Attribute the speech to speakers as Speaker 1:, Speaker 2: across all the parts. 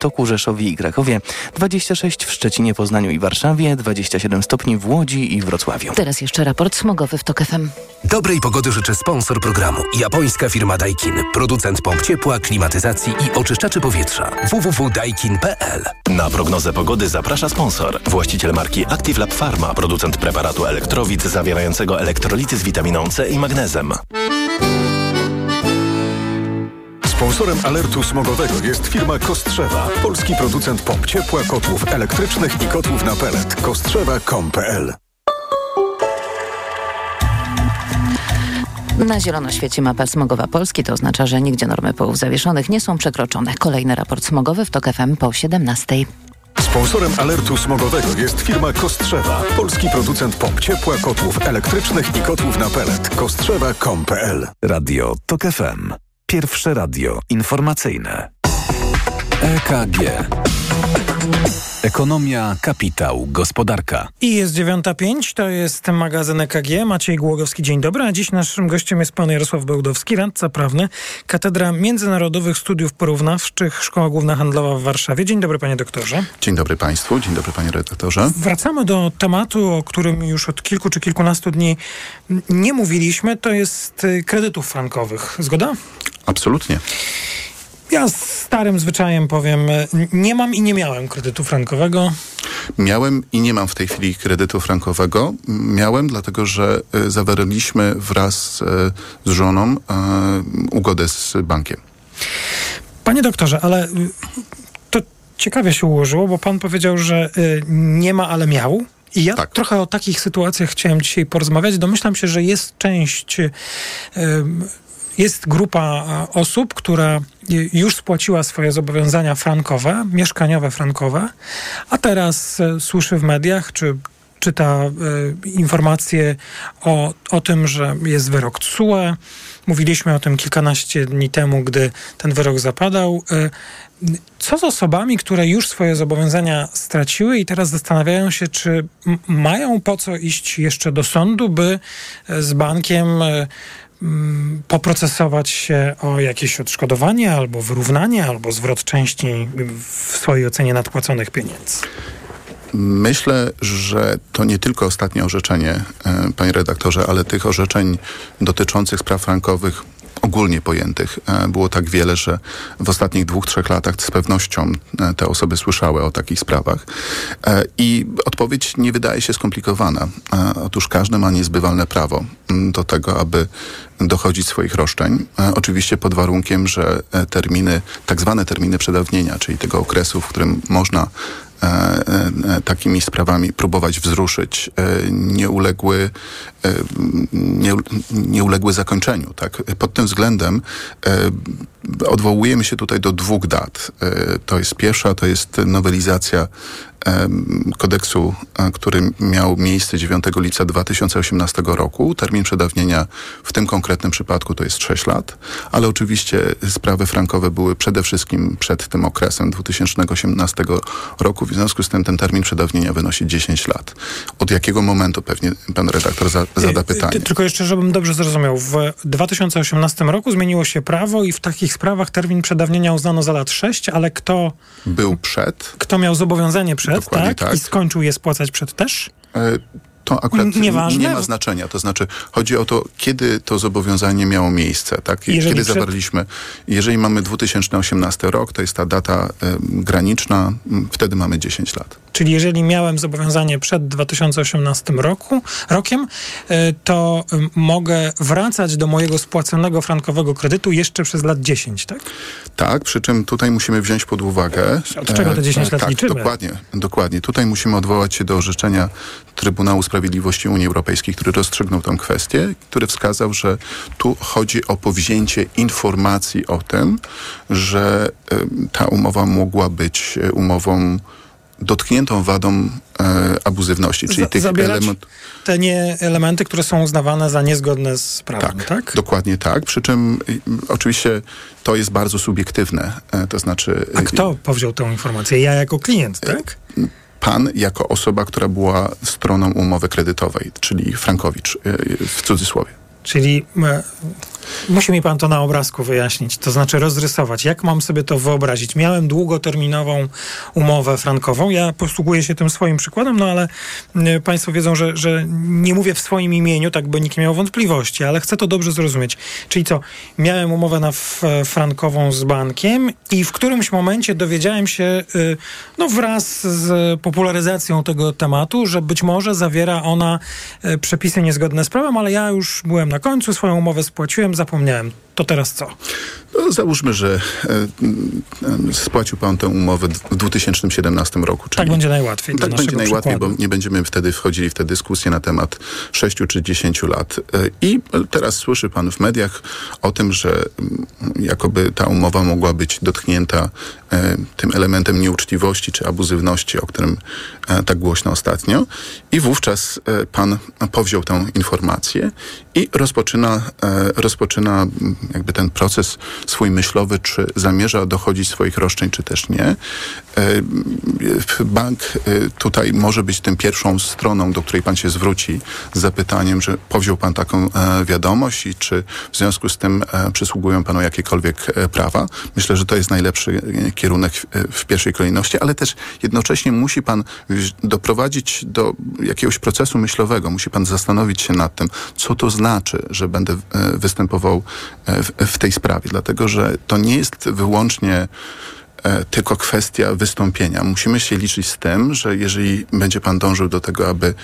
Speaker 1: Toku, Rzeszowie i Krakowie, 26 w Szczecinie, Poznaniu i Warszawie, 27 stopni w Łodzi i Wrocławiu.
Speaker 2: Teraz jeszcze raport smogowy w TOK FM.
Speaker 3: Dobrej pogody życzy sponsor programu. Japońska firma Daikin. Producent pomp ciepła, klimatyzacji i oczyszczaczy powietrza. www.daikin.pl
Speaker 4: Na prognozę pogody zaprasza sponsor. Właściciel marki Active Lab Pharma. Producent preparatu elektrowid zawierającego elektrolity z witaminą C i magnezem.
Speaker 5: Sponsorem alertu smogowego jest firma Kostrzewa, polski producent pomp ciepła, kotłów elektrycznych i kotłów na pelet. Kostrzewa.com.pl
Speaker 2: Na zielono świeci mapa smogowa Polski. To oznacza, że nigdzie normy połów zawieszonych nie są przekroczone. Kolejny raport smogowy w TOK FM po 17.
Speaker 5: Sponsorem alertu smogowego jest firma Kostrzewa, polski producent pomp ciepła, kotłów elektrycznych i kotłów na pelet. Kostrzewa.com.pl
Speaker 6: Radio TOK FM. Pierwsze radio informacyjne. EKG. Ekonomia, kapitał, gospodarka.
Speaker 7: I jest 9.05, to jest magazyn EKG. Maciej Głogowski, dzień dobry. A dziś naszym gościem jest pan Jarosław Bełdowski, radca prawny, Katedra Międzynarodowych Studiów Porównawczych, Szkoła Główna Handlowa w Warszawie. Dzień dobry panie doktorze.
Speaker 8: Dzień dobry państwu, dzień dobry panie redaktorze.
Speaker 7: Wracamy do tematu, o którym już od kilku czy kilkunastu dni nie mówiliśmy. To jest y, kredytów frankowych. Zgoda?
Speaker 8: Absolutnie.
Speaker 7: Ja starym zwyczajem powiem, y, nie mam i nie miałem kredytu frankowego.
Speaker 8: Miałem i nie mam w tej chwili kredytu frankowego. Miałem, dlatego że y, zawarliśmy wraz y, z żoną ugodę z bankiem.
Speaker 7: Panie doktorze, ale to ciekawie się ułożyło, bo pan powiedział, że nie ma, ale miał. I ja tak. trochę o takich sytuacjach chciałem dzisiaj porozmawiać. Domyślam się, że jest część jest grupa osób, która już spłaciła swoje zobowiązania frankowe, mieszkaniowe frankowe, a teraz e, słyszy w mediach, czy czyta informacje o, o tym, że jest wyrok TSUE. Mówiliśmy o tym kilkanaście dni temu, gdy ten wyrok zapadał. Co z osobami, które już swoje zobowiązania straciły i teraz zastanawiają się, czy mają po co iść jeszcze do sądu, by z bankiem poprocesować się o jakieś odszkodowanie, albo wyrównanie, albo zwrot części w swojej ocenie nadpłaconych pieniędzy?
Speaker 8: Myślę, że to nie tylko ostatnie orzeczenie, e, panie redaktorze, ale tych orzeczeń dotyczących spraw frankowych ogólnie pojętych e, było tak wiele, że w ostatnich dwóch, trzech latach z pewnością e, te osoby słyszały o takich sprawach. E, I odpowiedź nie wydaje się skomplikowana. Otóż każdy ma niezbywalne prawo do tego, aby dochodzić swoich roszczeń. Oczywiście pod warunkiem, że terminy, tak zwane terminy przedawnienia, czyli tego okresu, w którym można takimi sprawami próbować wzruszyć, e, nie uległy, nie, nie uległy zakończeniu. Tak? Pod tym względem odwołujemy się tutaj do dwóch dat. To jest pierwsza, to jest nowelizacja kodeksu, który miał miejsce 9 lipca 2018 roku. Termin przedawnienia w tym konkretnym przypadku to jest 6 lat, ale oczywiście sprawy frankowe były przede wszystkim przed tym okresem 2018 roku. W związku z tym ten termin przedawnienia wynosi 10 lat. Od jakiego momentu pewnie pan redaktor za, zada pytanie?
Speaker 7: Tylko jeszcze, żebym dobrze zrozumiał. W 2018 roku zmieniło się prawo i w takich sprawach termin przedawnienia uznano za lat 6, ale kto...
Speaker 8: Był przed.
Speaker 7: Kto miał zobowiązanie przed przed, tak? tak? I skończył je spłacać przed też?
Speaker 8: E, to akurat Nieważne. nie ma znaczenia. To znaczy, chodzi o to, kiedy to zobowiązanie miało miejsce, tak? Jeżeli kiedy przed... zawarliśmy. Jeżeli mamy 2018 rok, to jest ta data y, graniczna, wtedy mamy 10 lat.
Speaker 7: Czyli jeżeli miałem zobowiązanie przed 2018 roku, rokiem, y, to mogę wracać do mojego spłaconego frankowego kredytu jeszcze przez lat 10, tak?
Speaker 8: Tak, przy czym tutaj musimy wziąć pod uwagę...
Speaker 7: Od czego te 10 e, lat
Speaker 8: tak,
Speaker 7: liczymy?
Speaker 8: dokładnie, dokładnie. Tutaj musimy odwołać się do orzeczenia Trybunału Sprawiedliwości Unii Europejskiej, który rozstrzygnął tę kwestię, który wskazał, że tu chodzi o powzięcie informacji o tym, że ta umowa mogła być e, umową dotkniętą wadą e, abuzywności, czyli
Speaker 7: Z, tych elementów. Te nie elementy, które są uznawane za niezgodne z prawem, tak? tak?
Speaker 8: Dokładnie tak. Przy czym oczywiście to jest bardzo subiektywne. E, to znaczy.
Speaker 7: A kto powziął tę informację? Ja jako klient, tak?
Speaker 8: pan jako osoba, która była stroną umowy kredytowej, czyli Frankowicz y, w cudzysłowie.
Speaker 7: Czyli Musi mi pan to na obrazku wyjaśnić, to znaczy rozrysować. Jak mam sobie to wyobrazić? Miałem długoterminową umowę frankową. Ja posługuję się tym swoim przykładem, no ale y, państwo wiedzą, że, że nie mówię w swoim imieniu, tak by nikt nie miał wątpliwości, ale chcę to dobrze zrozumieć. Czyli co? Miałem umowę na f- frankową z bankiem i w którymś momencie dowiedziałem się, y, no wraz z popularyzacją tego tematu, że być może zawiera ona y, przepisy niezgodne z prawem, ale ja już byłem na końcu, swoją umowę spłaciłem, zapomniałem. To teraz co?
Speaker 8: No, załóżmy, że e, spłacił pan tę umowę w 2017 roku.
Speaker 7: Tak będzie najłatwiej.
Speaker 8: Tak będzie najłatwiej,
Speaker 7: przykładu.
Speaker 8: bo nie będziemy wtedy wchodzili w tę dyskusję na temat 6 czy 10 lat. E, I teraz słyszy pan w mediach o tym, że jakoby ta umowa mogła być dotknięta e, tym elementem nieuczciwości czy abuzywności, o którym tak głośno ostatnio. I wówczas pan powziął tę informację i rozpoczyna, rozpoczyna jakby ten proces swój myślowy, czy zamierza dochodzić swoich roszczeń, czy też nie. E, Bank e, tutaj może być tym pierwszą stroną, do której pan się zwróci z zapytaniem, że powziął pan taką e, wiadomość i czy w związku z tym przysługują panu jakiekolwiek prawa. Myślę, że to jest najlepszy kierunek w, pierwszej kolejności, ale też jednocześnie musi pan doprowadzić do jakiegoś procesu myślowego. Musi pan zastanowić się nad tym, co to znaczy, że będę występował w, w tej sprawie. Dlatego, że to nie jest wyłącznie tylko kwestia wystąpienia. Musimy się liczyć z tym, że jeżeli będzie pan dążył do tego, aby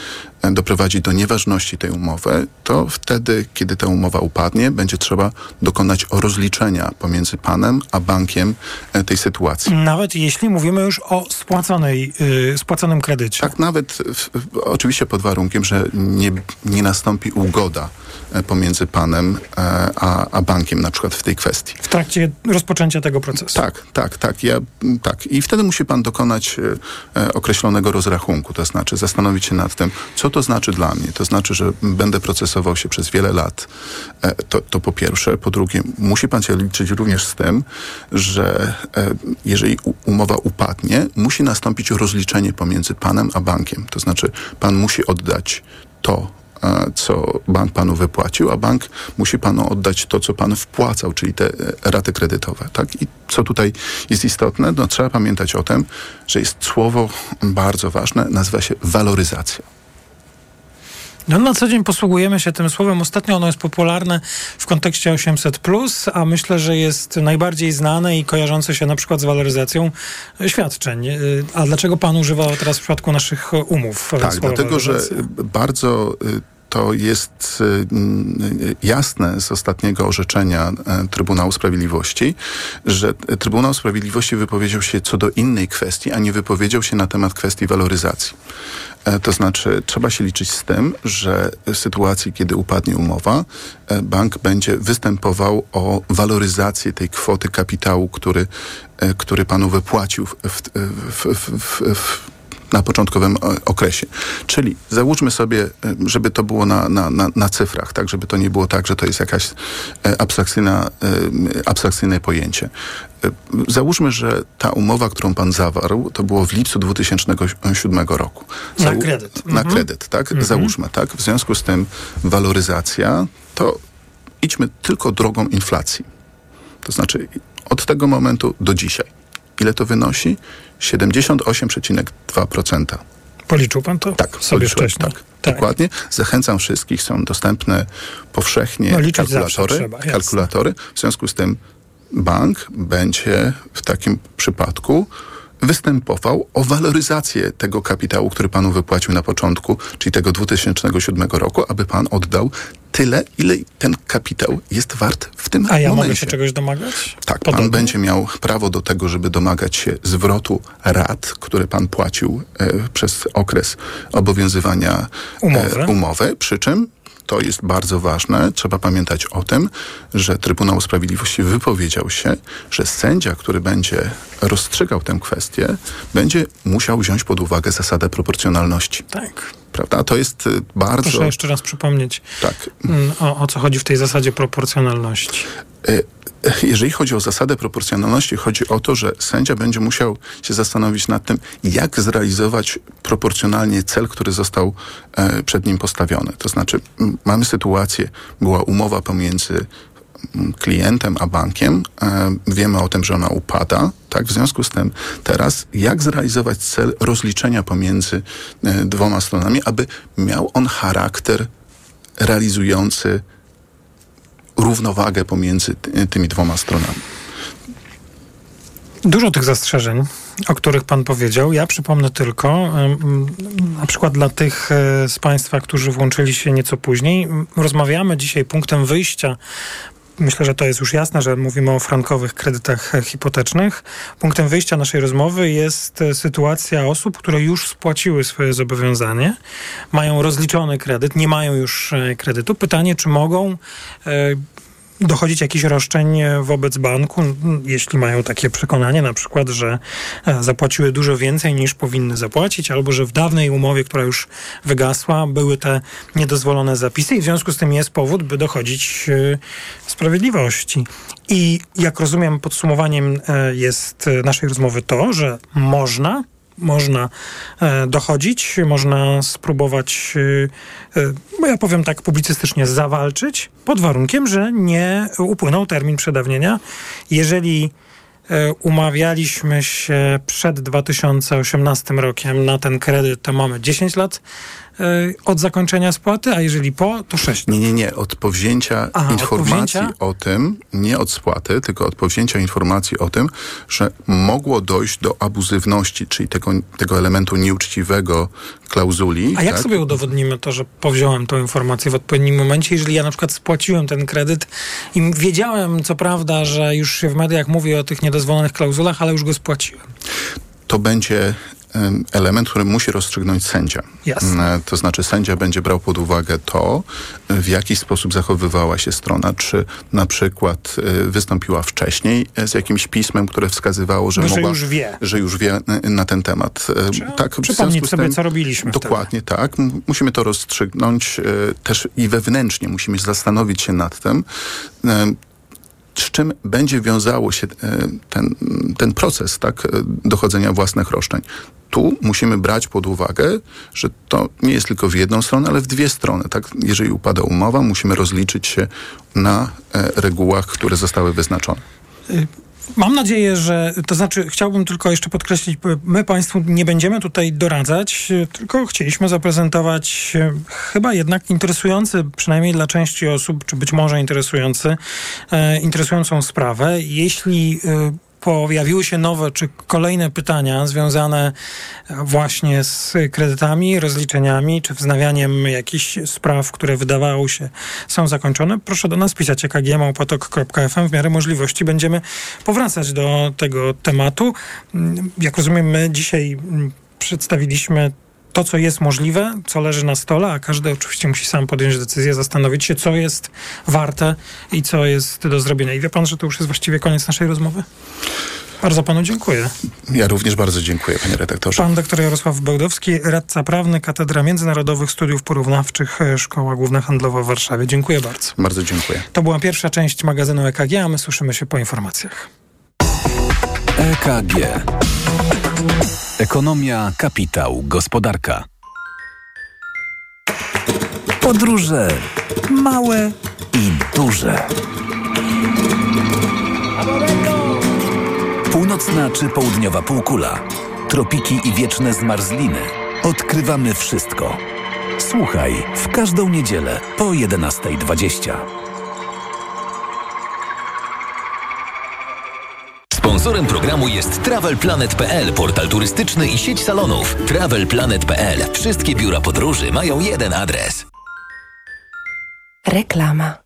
Speaker 8: e, doprowadzić do nieważności tej umowy, to wtedy, kiedy ta umowa upadnie, będzie trzeba dokonać rozliczenia pomiędzy panem a bankiem e, tej sytuacji.
Speaker 7: Nawet jeśli mówimy już o spłaconej, y, spłaconym kredycie.
Speaker 8: Tak, nawet w, oczywiście pod warunkiem, że nie, nie nastąpi ugoda e, pomiędzy panem e, a, a bankiem na przykład w tej kwestii.
Speaker 7: W trakcie rozpoczęcia tego procesu.
Speaker 8: Tak, tak, tak. Ja, m, tak. I wtedy musi pan dokonać e, e, określonego rozrachunku, to znaczy zastanowić się nad tym, co to znaczy dla mnie. To znaczy, że będę procesował się przez wiele lat. E, to, to po pierwsze. Po drugie, musi pan się liczyć również z tym, że jeżeli umowa upadnie, musi nastąpić rozliczenie pomiędzy panem a bankiem. To znaczy, pan musi oddać to, co bank panu wypłacił, a bank musi panu oddać to, co pan wpłacał, czyli te e, raty kredytowe. Tak? I co tutaj jest istotne? No, trzeba pamiętać o tym, że jest słowo bardzo ważne, nazywa się waloryzacja.
Speaker 7: No, na co dzień posługujemy się tym słowem. Ostatnio ono jest popularne w kontekście 800, a myślę, że jest najbardziej znane i kojarzące się na przykład z waloryzacją świadczeń. Y, A dlaczego pan używa teraz w przypadku naszych umów?
Speaker 8: Tak, dlatego, że bardzo y, to jest y, y, jasne z ostatniego orzeczenia e, Trybunału Sprawiedliwości, że Trybunał Sprawiedliwości wypowiedział się co do innej kwestii, a nie wypowiedział się na temat kwestii waloryzacji. E, To znaczy, trzeba się liczyć z tym, że w sytuacji, kiedy upadnie umowa, e, bank będzie występował o waloryzację tej kwoty kapitału, który, e, który panu wypłacił w, w, w, w na początkowym o- okresie. Czyli załóżmy sobie, e, żeby to było na, na, na, na cyfrach, tak, żeby to nie było tak, że to jest jakaś e, abstrakcyjna, e, abstrakcyjne pojęcie. E, Załóżmy, że ta umowa, którą pan zawarł, to było w lipcu 2007 roku.
Speaker 7: Na
Speaker 8: Załó-
Speaker 7: kredyt.
Speaker 8: Na
Speaker 7: Mhm.
Speaker 8: kredyt, tak? Załóżmy, tak? W związku z tym waloryzacja, to idźmy tylko drogą inflacji. To znaczy od tego momentu do dzisiaj. Ile to wynosi? 78,2%.
Speaker 7: Policzył pan to
Speaker 8: Tak,
Speaker 7: sobie wcześniej?
Speaker 8: Tak, dokładnie. Zachęcam wszystkich, są dostępne powszechnie
Speaker 7: No,
Speaker 8: kalkulatory.
Speaker 7: trzeba,
Speaker 8: kalkulatory. W związku z tym bank będzie w takim przypadku występował o waloryzację tego kapitału, który panu wypłacił na początku, czyli tego 2007 roku, aby pan oddał tyle, ile ten kapitał jest wart w tym
Speaker 7: A ja
Speaker 8: momencie.
Speaker 7: mogę się czegoś domagać?
Speaker 8: Tak,
Speaker 7: Podobnie?
Speaker 8: pan będzie miał prawo do tego, żeby domagać się zwrotu rat, które pan płacił e, przez okres obowiązywania
Speaker 7: Umowy.
Speaker 8: E, umowy. Przy czym to jest bardzo ważne. Trzeba pamiętać o tym, że Trybunał Sprawiedliwości wypowiedział się, że sędzia, który będzie rozstrzygał tę kwestię, będzie musiał wziąć pod uwagę zasadę proporcjonalności.
Speaker 7: Tak.
Speaker 8: Prawda? To jest e, bardzo.
Speaker 7: Proszę jeszcze raz przypomnieć,
Speaker 8: Tak.
Speaker 7: mm, o, o co chodzi w tej zasadzie proporcjonalności.
Speaker 8: E, Jeżeli chodzi o zasadę proporcjonalności, chodzi o to, że sędzia będzie musiał się zastanowić nad tym, jak zrealizować proporcjonalnie cel, który został e, przed nim postawiony. To znaczy, mamy sytuację, była umowa pomiędzy klientem a bankiem. E, wiemy o tym, że ona upada. Tak, w związku z tym teraz jak zrealizować cel rozliczenia pomiędzy e, dwoma stronami, aby miał on charakter realizujący równowagę pomiędzy ty, tymi dwoma stronami.
Speaker 7: Dużo tych zastrzeżeń, o których Pan powiedział. Ja przypomnę tylko, na przykład dla tych e, z Państwa, którzy włączyli się nieco później, rozmawiamy dzisiaj punktem wyjścia myślę, że to jest już jasne, że mówimy o frankowych kredytach hipotecznych. Punktem wyjścia naszej rozmowy jest e, sytuacja osób, które już spłaciły swoje zobowiązanie, mają rozliczony kredyt, nie mają już e, kredytu. Pytanie, czy mogą dochodzić jakichś roszczeń wobec banku, jeśli mają takie przekonanie, na przykład, że e, zapłaciły dużo więcej niż powinny zapłacić, albo że w dawnej umowie, która już wygasła, były te niedozwolone zapisy i w związku z tym jest powód, by dochodzić e, sprawiedliwości. I jak rozumiem, podsumowaniem e, jest naszej rozmowy to, że można można e, dochodzić, można spróbować, e, e, bo ja powiem tak publicystycznie, zawalczyć, pod warunkiem, że nie upłynął termin przedawnienia. Jeżeli umawialiśmy się przed 2018 rokiem na ten kredyt, to mamy 10 lat od zakończenia spłaty, a jeżeli po, to 6
Speaker 8: Nie, nie, nie. Od powzięcia Aha, informacji od powzięcia? o tym, nie od spłaty, tylko od powzięcia informacji o tym, że mogło dojść do abuzywności, czyli tego, tego elementu nieuczciwego klauzuli.
Speaker 7: A jak tak? sobie udowodnimy to, że powziąłem tą informację w odpowiednim momencie, jeżeli ja na przykład spłaciłem ten kredyt i wiedziałem, co prawda, że już się w mediach mówi o tych niedozwolonych klauzulach, ale już go spłaciłem?
Speaker 8: To będzie element, który musi rozstrzygnąć sędzia.
Speaker 7: Jasne.
Speaker 8: To znaczy sędzia będzie brał pod uwagę to, w jaki sposób zachowywała się strona, czy na przykład e, wystąpiła wcześniej z jakimś pismem, które wskazywało, że,
Speaker 7: no,
Speaker 8: mogła,
Speaker 7: że już wie,
Speaker 8: że już wie na ten temat.
Speaker 7: tak, przypomnieć sobie, tym, co robiliśmy
Speaker 8: Dokładnie
Speaker 7: wtedy.
Speaker 8: tak. Musimy to rozstrzygnąć e, też i wewnętrznie. Musimy zastanowić się nad tym, z czym będzie wiązało się e, ten, ten proces tak, e, dochodzenia własnych roszczeń. Tu musimy brać pod uwagę, że to nie jest tylko w jedną stronę, ale w dwie strony. Tak? Jeżeli upada umowa, musimy rozliczyć się na e, regułach, które zostały wyznaczone.
Speaker 7: Mam nadzieję, że to znaczy chciałbym tylko jeszcze podkreślić, my Państwu nie będziemy tutaj doradzać, tylko chcieliśmy zaprezentować e, chyba jednak interesujący, przynajmniej dla części osób, czy być może interesujący, e, interesującą sprawę. Jeśli e, pojawiły się nowe czy kolejne pytania związane właśnie z kredytami, rozliczeniami czy wznawianiem jakichś spraw, które wydawało się są zakończone, proszę do nas pisać ekgmałpatok.fm. W miarę możliwości będziemy powracać do tego tematu. Jak rozumiem, my dzisiaj przedstawiliśmy to, co jest możliwe, co leży na stole, a każdy oczywiście musi sam podjąć decyzję, zastanowić się, co jest warte i co jest do zrobienia. I wie pan, że to już jest właściwie koniec naszej rozmowy? Bardzo panu dziękuję.
Speaker 8: Ja również bardzo dziękuję, panie redaktorze.
Speaker 7: Pan doktor Jarosław Bełdowski, radca prawny, Katedra Międzynarodowych Studiów Porównawczych, e, Szkoła Główna Handlowa w Warszawie. Dziękuję bardzo.
Speaker 8: Bardzo dziękuję.
Speaker 7: To była pierwsza część magazynu EKG, a my słyszymy się po informacjach.
Speaker 6: EKG. Ekonomia, kapitał, gospodarka. Podróże małe i duże. Północna czy południowa półkula, tropiki i wieczne zmarzliny. Odkrywamy wszystko. Słuchaj w każdą niedzielę po 11.20.
Speaker 9: Sponsorem programu jest TravelPlanet.pl, portal turystyczny i sieć salonów. TravelPlanet.pl. Wszystkie biura podróży mają jeden adres.
Speaker 10: Reklama.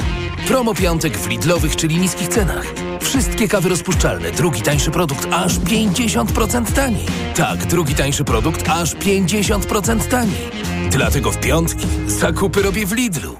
Speaker 9: Promo piątek w Lidlowych, czyli niskich cenach. Wszystkie kawy rozpuszczalne, drugi tańszy produkt aż 50% taniej. Tak, drugi tańszy produkt aż 50% taniej. Dlatego w piątki zakupy robię w Lidlu.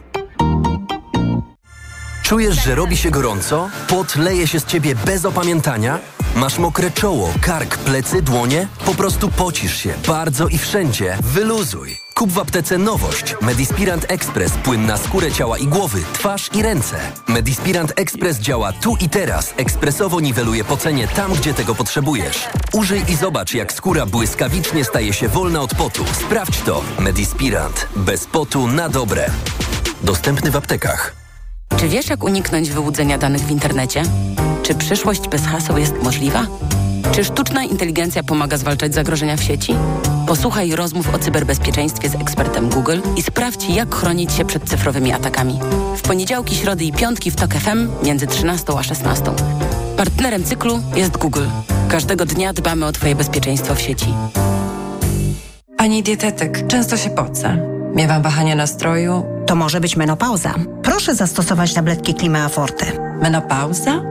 Speaker 11: Czujesz, że robi się gorąco? Pot leje się z ciebie bez opamiętania? Masz mokre czoło, kark, plecy, dłonie? Po prostu pocisz się bardzo i wszędzie. Wyluzuj. Kup w aptece nowość. Medispirant Express. Płyn na skórę ciała i głowy, twarz i ręce. Medispirant Express działa tu i teraz. Ekspresowo niweluje pocenie tam, gdzie tego potrzebujesz. Użyj i zobacz, jak skóra błyskawicznie staje się wolna od potu. Sprawdź to. Medispirant. Bez potu na dobre. Dostępny w aptekach.
Speaker 12: Czy wiesz, jak uniknąć wyłudzenia danych w internecie? Czy przyszłość bez haseł jest możliwa? Czy sztuczna inteligencja pomaga zwalczać zagrożenia w sieci? Posłuchaj rozmów o cyberbezpieczeństwie z ekspertem Google i sprawdź, jak chronić się przed cyfrowymi atakami. W poniedziałki, środy i piątki w TOK FM między 13 a 16. Partnerem cyklu jest Google. Każdego dnia dbamy o Twoje bezpieczeństwo w sieci.
Speaker 13: Pani dietetyk, często się pocę. Miewam wahania nastroju.
Speaker 14: To może być menopauza. Proszę zastosować tabletki Klimea Forte.
Speaker 13: Menopauza?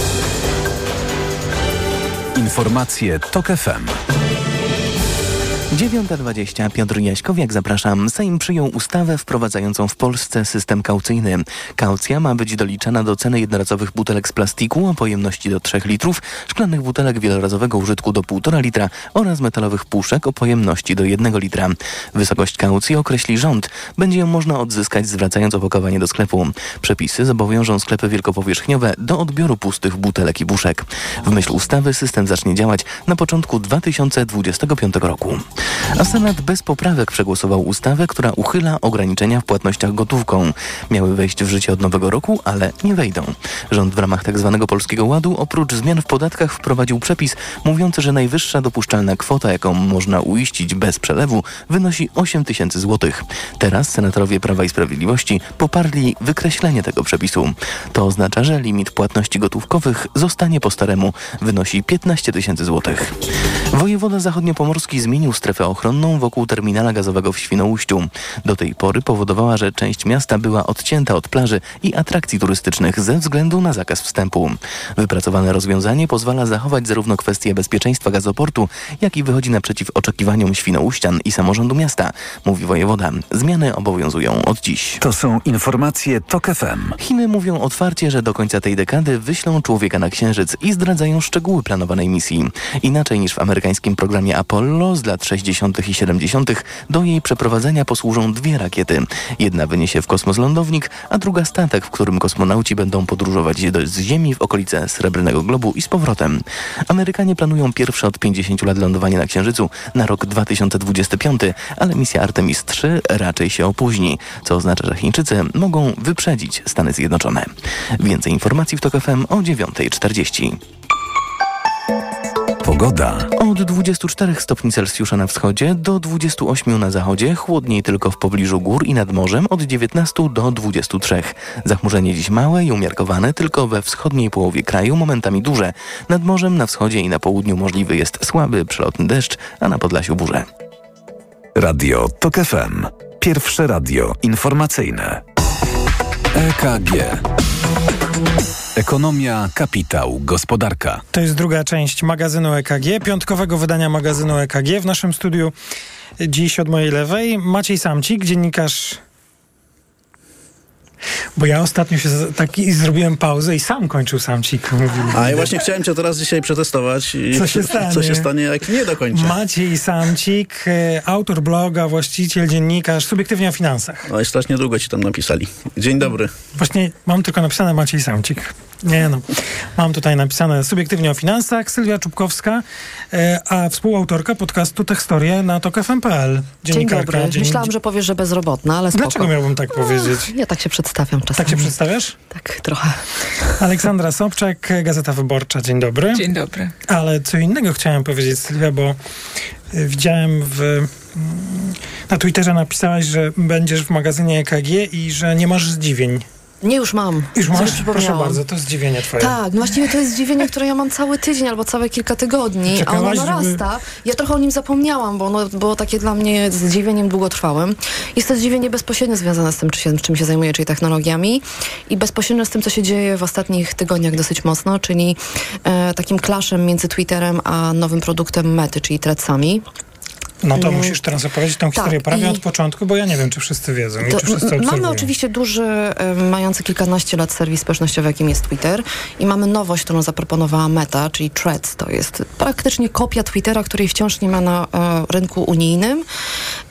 Speaker 6: Informacje TOK FM.
Speaker 1: 9.20 Piotr Jaśkowiak, zapraszam. Sejm przyjął ustawę wprowadzającą w Polsce system kaucyjny. Kaucja ma być doliczana do ceny jednorazowych butelek z plastiku o pojemności do 3 litrów, szklanych butelek wielorazowego użytku do 1,5 litra oraz metalowych puszek o pojemności do 1 litra. Wysokość kaucji określi rząd. Będzie ją można odzyskać zwracając opakowanie do sklepu. Przepisy zobowiążą sklepy wielkopowierzchniowe do odbioru pustych butelek i puszek. W myśl ustawy system zacznie działać na początku 2025 roku. A Senat bez poprawek przegłosował ustawę, która uchyla ograniczenia w płatnościach gotówką. Miały wejść w życie od nowego roku, ale nie wejdą. Rząd w ramach tzw. Tak Polskiego Ładu oprócz zmian w podatkach wprowadził przepis mówiący, że najwyższa dopuszczalna kwota, jaką można uiścić bez przelewu, wynosi 8 tysięcy złotych. Teraz senatorowie Prawa i Sprawiedliwości poparli wykreślenie tego przepisu. To oznacza, że limit płatności gotówkowych zostanie po staremu, wynosi 15 tysięcy złotych. Wojewoda zachodniopomorski zmienił strefę ochronną wokół terminala gazowego w Świnoujściu. Do tej pory powodowała, że część miasta była odcięta od plaży i atrakcji turystycznych ze względu na zakaz wstępu. Wypracowane rozwiązanie pozwala zachować zarówno kwestie bezpieczeństwa gazoportu, jak i wychodzi naprzeciw oczekiwaniom Świnoujścian i samorządu miasta, mówi wojewoda. Zmiany obowiązują od dziś.
Speaker 6: To są informacje TOK FM.
Speaker 1: Chiny mówią otwarcie, że do końca tej dekady wyślą człowieka na Księżyc i zdradzają szczegóły planowanej misji. Inaczej niż w amerykańskim programie Apollo z lat 60. i 70. do jej przeprowadzenia posłużą dwie rakiety. Jedna wyniesie w kosmos lądownik, a druga statek, w którym kosmonauci będą podróżować z Ziemi w okolice Srebrnego Globu i z powrotem. Amerykanie planują pierwsze od 50 lat lądowanie na Księżycu na rok 2025, ale misja Artemis III raczej się opóźni, co oznacza, że Chińczycy mogą wyprzedzić Stany Zjednoczone. Więcej informacji w TOK FM o 9.40.
Speaker 6: Pogoda.
Speaker 1: Od 24 stopni Celsjusza na wschodzie do 28 na zachodzie, chłodniej tylko w pobliżu gór i nad morzem od 19 do 23. Zachmurzenie dziś małe i umiarkowane tylko we wschodniej połowie kraju, momentami duże. Nad morzem na wschodzie i na południu możliwy jest słaby, przelotny deszcz, a na Podlasiu burze.
Speaker 6: Radio TOK FM. Pierwsze radio informacyjne. EKG. Ekonomia, kapitał, gospodarka.
Speaker 7: To jest druga część magazynu EKG, piątkowego wydania magazynu EKG. W naszym studiu dziś od mojej lewej Maciej Samcik, dziennikarz bo ja ostatnio się taki zrobiłem pauzę i sam kończył samcik.
Speaker 15: A ja właśnie chciałem cię teraz dzisiaj przetestować.
Speaker 7: co się stanie?
Speaker 15: Co się stanie, jak nie dokończę.
Speaker 7: Maciej Samcik, e, autor bloga, właściciel, dziennikarz, subiektywnie o finansach.
Speaker 15: No i strasznie długo ci tam napisali. Dzień dobry.
Speaker 7: Właśnie mam tylko napisane Maciej Samcik. Nie no, mam tutaj napisane subiektywnie o finansach, Sylwia Czubkowska, e, a współautorka podcastu Techstorie na TokFM.pl.
Speaker 16: Dzień dobry. Myślałam, że powiesz, że bezrobotna, ale spoko.
Speaker 7: Dlaczego miałbym tak powiedzieć?
Speaker 16: Ja tak się przedstawiam czasami.
Speaker 7: Tak się przedstawiasz?
Speaker 16: Tak, trochę.
Speaker 7: Aleksandra Sobczak, Gazeta Wyborcza. Dzień dobry.
Speaker 17: Dzień dobry.
Speaker 7: Ale co innego chciałem powiedzieć, Sylwia, bo widziałem w na Twitterze napisałaś, że będziesz w magazynie EKG i że nie masz zdziwień
Speaker 16: Nie, już mam.
Speaker 7: Już masz? Proszę bardzo, to zdziwienie twoje.
Speaker 16: Tak, no właściwie to jest zdziwienie, które ja mam cały tydzień albo całe kilka tygodni, a ono narasta. Ja trochę o nim zapomniałam, bo ono było takie dla mnie zdziwieniem długotrwałym. Jest to zdziwienie bezpośrednio związane z tym, czy się, czym się zajmuję, czyli technologiami i bezpośrednio z tym, co się dzieje w ostatnich tygodniach dosyć mocno, czyli e, takim klaszem między Twitterem a nowym produktem Mety, czyli Threadsami.
Speaker 7: No to
Speaker 16: Mm.
Speaker 7: musisz teraz opowiedzieć tę historię
Speaker 16: Tak,
Speaker 7: prawie od początku, bo ja nie wiem, czy wszyscy wiedzą i
Speaker 16: To
Speaker 7: czy wszyscy
Speaker 16: m- mamy
Speaker 7: obserwują.
Speaker 16: oczywiście duży, e, mający kilkanaście lat serwis społecznościowy, jakim jest Twitter i mamy nowość, którą zaproponowała Meta, czyli Threads. To jest praktycznie kopia Twittera, której wciąż nie ma na e, rynku unijnym.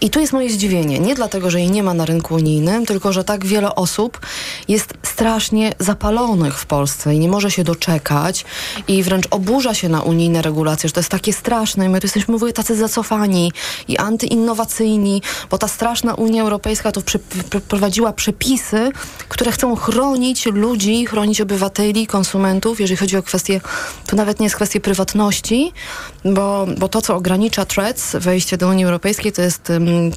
Speaker 16: I tu jest moje zdziwienie. Nie dlatego, że jej nie ma na rynku unijnym, tylko że tak wiele osób jest strasznie zapalonych w Polsce i nie może się doczekać i wręcz oburza się na unijne regulacje, że to jest takie straszne i my tu jesteśmy w ogóle tacy zacofani i antyinnowacyjni, bo ta straszna Unia Europejska tu przy, pr- prowadziła przepisy, które chcą chronić ludzi, chronić obywateli, konsumentów, jeżeli chodzi o kwestie, to nawet nie jest kwestia prywatności, bo, bo to, co ogranicza TREDS, wejście do Unii Europejskiej, to jest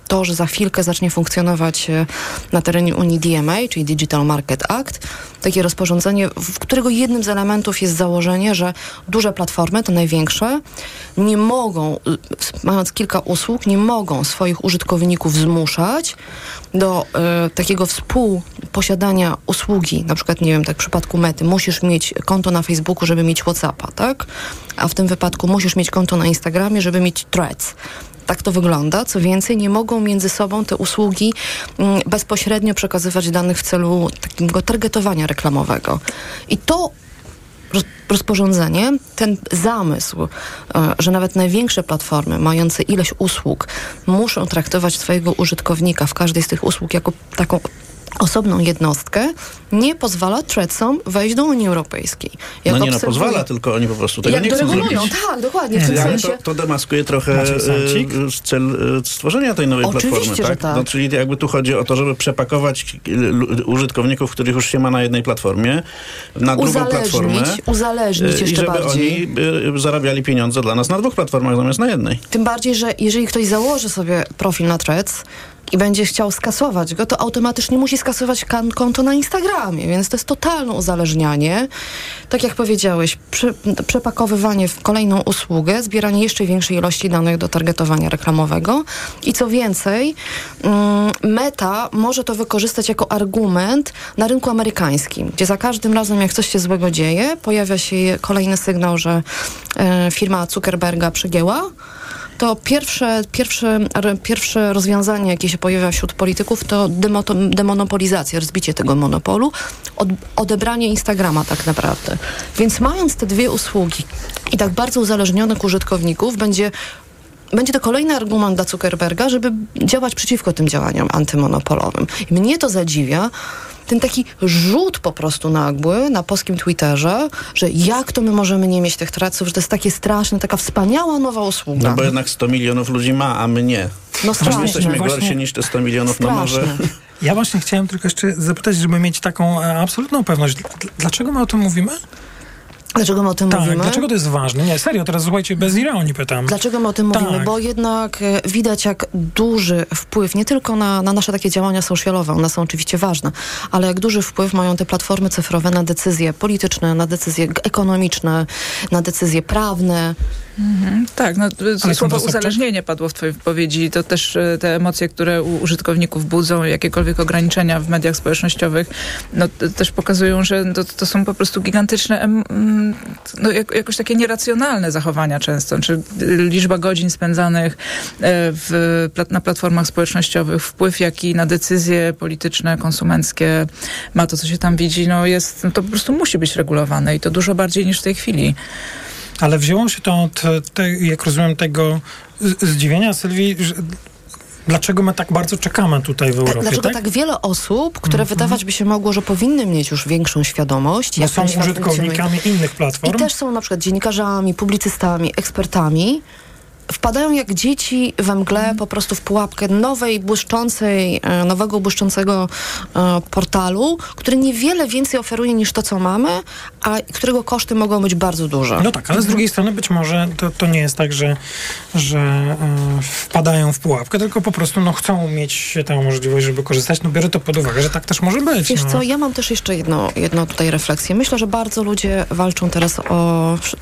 Speaker 16: to, że za chwilkę zacznie funkcjonować e, na terenie Unii DMA, czyli Digital Market Act, takie rozporządzenie, w którego jednym z elementów jest założenie, że duże platformy, te największe, nie mogą, y, mając kilka usług, nie mogą swoich użytkowników zmuszać do e, takiego współposiadania usługi. Na przykład, nie wiem, tak w przypadku Mety, musisz mieć konto na Facebooku, żeby mieć Whatsappa, tak? A w tym wypadku musisz mieć konto na Instagramie, żeby mieć Threads. Tak to wygląda. Co więcej, nie mogą między sobą te usługi mm, bezpośrednio przekazywać danych w celu takiego targetowania reklamowego. I to rozporządzenie, ten zamysł, e, że nawet największe platformy mające ileś usług muszą traktować swojego użytkownika w każdej z tych usług jako taką osobną jednostkę, nie pozwala Threadsom wejść do Unii Europejskiej. Jak
Speaker 15: no nie no,
Speaker 16: obserwuję-
Speaker 15: pozwala, tylko oni po prostu tego
Speaker 16: Jak
Speaker 15: nie chcą zrobić.
Speaker 16: tak, dokładnie, w tym
Speaker 15: Ale
Speaker 16: sensie.
Speaker 15: to, to demaskuje trochę e, cel e, stworzenia tej nowej
Speaker 16: Oczywiście,
Speaker 15: platformy,
Speaker 16: że
Speaker 15: tak?
Speaker 16: tak.
Speaker 15: No, czyli jakby tu chodzi o to, żeby przepakować l- użytkowników, których już się ma na jednej platformie, na drugą
Speaker 16: Uzależnić,
Speaker 15: platformę.
Speaker 16: uzależnić
Speaker 15: e, I
Speaker 16: jeszcze
Speaker 15: żeby
Speaker 16: bardziej.
Speaker 15: oni e, zarabiali pieniądze dla nas na dwóch platformach zamiast na jednej.
Speaker 16: Tym bardziej, że jeżeli ktoś założy sobie profil na Threads i będzie chciał skasować go, to automatycznie musi skasować konto na Instagramie, więc to jest totalne uzależnianie. Tak jak powiedziałeś, prze- przepakowywanie w kolejną usługę, zbieranie jeszcze większej ilości danych do targetowania reklamowego i co więcej, mm, Meta może to wykorzystać jako argument na rynku amerykańskim, gdzie za każdym razem, jak coś się złego dzieje, pojawia się kolejny sygnał, że e, firma Zuckerberga przegięła, to pierwsze, pierwsze, pierwsze rozwiązanie, jakie się pojawia wśród polityków, to demonopolizacja, rozbicie tego monopolu, od, odebranie Instagrama tak naprawdę. Więc mając te dwie usługi i tak bardzo uzależnionych użytkowników, będzie będzie to kolejny argument dla Zuckerberga, żeby działać przeciwko tym działaniom antymonopolowym. I mnie to zadziwia, ten taki rzut po prostu nagły na polskim Twitterze, że jak to my możemy nie mieć tych traców, że to jest takie straszne, taka wspaniała nowa usługa.
Speaker 15: No bo jednak 100 milionów ludzi ma, a my nie.
Speaker 16: No
Speaker 15: My
Speaker 16: strasznie.
Speaker 15: jesteśmy
Speaker 7: Właśnie-
Speaker 15: gorsi niż te 100 milionów, no może...
Speaker 16: Straszne.
Speaker 7: Ja właśnie chciałem tylko jeszcze zapytać, żeby mieć taką e, absolutną pewność. Dl- Dlaczego my o tym mówimy?
Speaker 16: Dlaczego my o tym
Speaker 7: tak,
Speaker 16: mówimy?
Speaker 7: dlaczego to jest ważne? Nie, serio, teraz słuchajcie, bez ironii pytam.
Speaker 16: Dlaczego my o tym
Speaker 7: Tak.
Speaker 16: mówimy? Bo jednak e, widać, jak duży wpływ, nie tylko na, na nasze takie działania socialowe, one są oczywiście ważne, ale jak duży wpływ mają te platformy cyfrowe na decyzje polityczne, na decyzje ekonomiczne, na decyzje prawne.
Speaker 17: Mhm, tak, no,
Speaker 7: Ale
Speaker 17: słowo uzależnienie padło w twojej wypowiedzi. To też e, te emocje, które u użytkowników budzą, jakiekolwiek ograniczenia w mediach społecznościowych, no, też pokazują, że to, to są po prostu gigantyczne, no, jak, jakoś takie nieracjonalne zachowania często. Czy liczba godzin spędzanych e, w, na platformach społecznościowych, wpływ jaki na decyzje polityczne, konsumenckie ma to, co się tam widzi, no jest, no, to po prostu musi być regulowane i to dużo bardziej niż w tej chwili.
Speaker 7: Ale wzięło się to od, te, jak rozumiem, tego zdziwienia Sylwii, że dlaczego my tak bardzo czekamy tutaj w Europie,
Speaker 16: Dlaczego
Speaker 7: tak?
Speaker 16: tak wiele osób, które wydawać by się mogło, że powinny mieć już większą świadomość, jak
Speaker 7: są użytkownikami innych
Speaker 16: I
Speaker 7: platform.
Speaker 16: też są na przykład dziennikarzami, publicystami, ekspertami, wpadają jak dzieci we mgle po prostu w pułapkę nowej, błyszczącej, e, nowego, błyszczącego e, portalu, który niewiele więcej oferuje niż to, co mamy, a którego koszty mogą być bardzo duże.
Speaker 7: No tak, ale z drugiej strony być może to, to nie jest tak, że, że e, wpadają w pułapkę, tylko po prostu no, chcą mieć tę możliwość, żeby korzystać. No biorę to pod uwagę, że tak też może być.
Speaker 16: Wiesz
Speaker 7: no.
Speaker 16: co, ja mam też jeszcze jedno, jedno tutaj refleksję. Myślę, że bardzo ludzie walczą teraz o,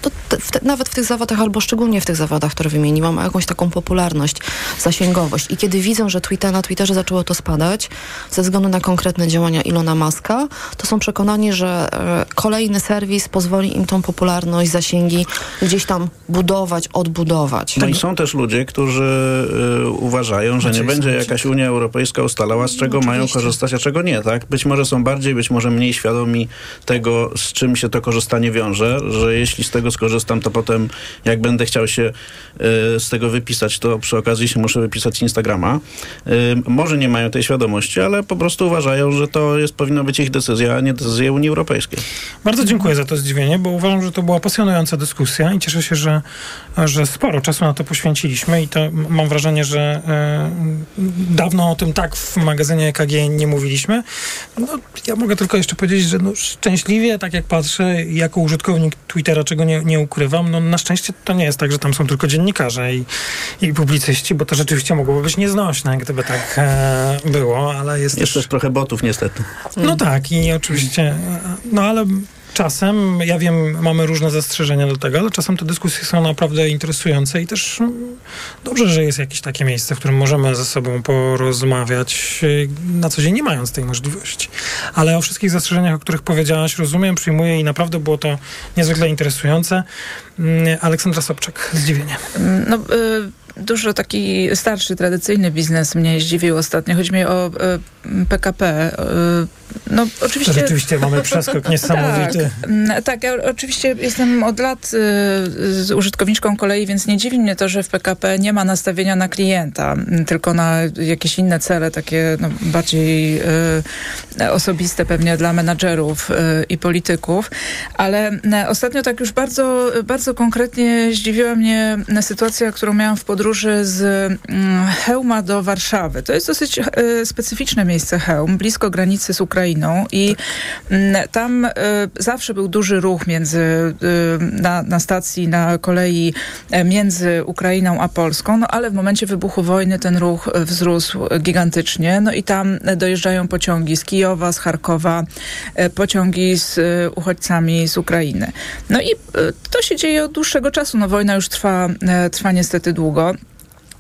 Speaker 16: to, w te, nawet w tych zawodach, albo szczególnie w tych zawodach, które wymieniłam, o jakąś taką popularność, zasięgowość. I kiedy widzą, że Twitter, na Twitterze zaczęło to spadać, ze względu na konkretne działania Ilona Maska, to są przekonani, że e, kolejny serwis pozwoli im tą popularność, zasięgi gdzieś tam budować, odbudować.
Speaker 15: No i są też ludzie, którzy y, uważają, że nie będzie jakaś Unia Europejska ustalała, z czego mają korzystać, a czego nie, tak? Być może są bardziej, być może mniej świadomi tego, z czym się to korzystanie wiąże, że jeśli z tego skorzystam, to potem jak będę chciał się y, z tego wypisać, to przy okazji się muszę wypisać Instagrama. Y, może nie mają tej świadomości, ale po prostu uważają, że to jest, powinna być ich decyzja, a nie decyzja Unii Europejskiej.
Speaker 7: Bardzo dziękuję za to zdziwienie, bo uważam, że to była pasjonująca dyskusja i cieszę się, że, że sporo czasu na to poświęciliśmy i to mam wrażenie, że e, dawno o tym tak w magazynie EKG nie mówiliśmy. No, ja mogę tylko jeszcze powiedzieć, że no, szczęśliwie, tak jak patrzę, jako użytkownik Twittera, czego nie, nie ukrywam, no na szczęście to nie jest tak, że tam są tylko dziennikarze i, i publicyści, bo to rzeczywiście mogłoby być nieznośne, gdyby tak e, było, ale jest
Speaker 15: Jest też trochę botów niestety.
Speaker 7: no tak, i oczywiście, no ale czasem, ja wiem, mamy różne zastrzeżenia do tego, ale czasem te dyskusje są naprawdę interesujące i też mm, dobrze, że jest jakieś takie miejsce, w którym możemy ze sobą porozmawiać, y, na co dzień nie mając tej możliwości. Ale o wszystkich zastrzeżeniach, o których powiedziałaś, rozumiem, przyjmuję i naprawdę było to niezwykle interesujące. Mm, Aleksandra Sobczak, zdziwienie.
Speaker 17: No, y, dużo taki starszy, tradycyjny biznes mnie zdziwił ostatnio. Chodzi mi o y, PKP. Y, no, oczywiście...
Speaker 7: To rzeczywiście mamy przeskok niesamowity.
Speaker 17: Tak, tak, ja oczywiście jestem od lat y, z użytkowniczką kolei, więc nie dziwi mnie to, że w PKP nie ma nastawienia na klienta, tylko na jakieś inne cele, takie no, bardziej y, osobiste pewnie dla menadżerów y, i polityków. Ale ostatnio tak już bardzo, bardzo konkretnie zdziwiła mnie sytuacja, którą miałam w podróży z mm, Chełma do Warszawy. To jest dosyć y, specyficzne miejsce Chełm, blisko granicy z Ukrainą i mm, tam y, zawsze był duży ruch między, y, na, na stacji, na kolei e, między Ukrainą a Polską, no ale w momencie wybuchu wojny ten ruch e, wzrósł gigantycznie, no i tam e, dojeżdżają pociągi z Kijowa, z Charkowa, e, pociągi z e, uchodźcami z Ukrainy. No i e, to się dzieje od dłuższego czasu, no wojna już trwa, e, trwa niestety długo.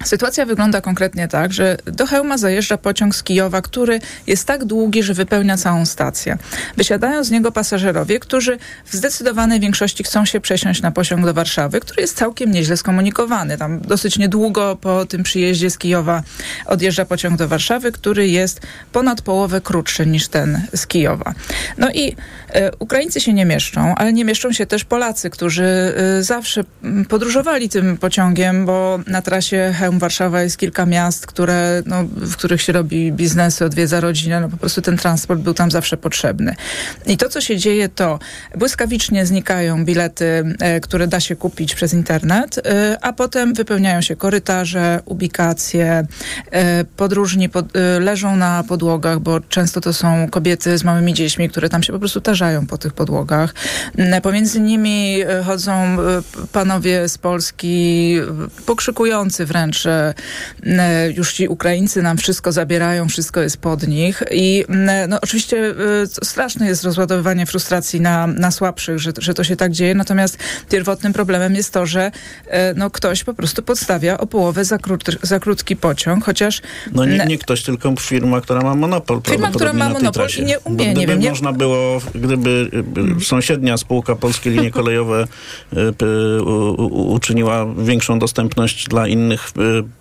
Speaker 17: Sytuacja wygląda konkretnie tak, że do Chełma zajeżdża pociąg z Kijowa, który jest tak długi, że wypełnia całą stację. Wysiadają z niego pasażerowie, którzy w zdecydowanej większości chcą się przesiąść na pociąg do Warszawy, który jest całkiem nieźle skomunikowany. Tam dosyć niedługo po tym przyjeździe z Kijowa odjeżdża pociąg do Warszawy, który jest ponad połowę krótszy niż ten z Kijowa. No i e, Ukraińcy się nie mieszczą, ale nie mieszczą się też Polacy, którzy e, zawsze podróżowali tym pociągiem, bo na trasie Chełm-Warszawa jest kilka miast, które, no, w których się robi biznesy, odwiedza rodzinę, no po prostu ten transport był tam zawsze potrzebny. I to, co się dzieje, to błyskawicznie znikają bilety, e, które da się kupić przez internet, e, a potem wypełniają się korytarze, ubikacje, e, podróżni pod, leżą na podłogach, bo często to są kobiety z małymi dziećmi, które tam się po prostu tarzają po tych podłogach. Pomiędzy nimi chodzą panowie z Polski, pokrzykujący wręcz, że e, już ci Ukraińcy nam wszystko zabierają, wszystko jest pod nich. I no, oczywiście e, straszne jest rozładowywanie frustracji na, na słabszych, że, że to się tak dzieje. Natomiast pierwotnym problemem jest to, że e, no, ktoś po prostu podstawia o połowę za, krót, za krótki pociąg, chociaż
Speaker 15: No nie, nie ktoś, tylko firma, która ma monopol.
Speaker 17: Firma, która ma monopol i nie umie,
Speaker 15: Bo
Speaker 17: nie
Speaker 15: gdyby
Speaker 17: wiem, nie-
Speaker 15: można było, gdyby y, sąsiednia spółka Polskie Linie Kolejowe y, uczyniła większą dostępność dla innych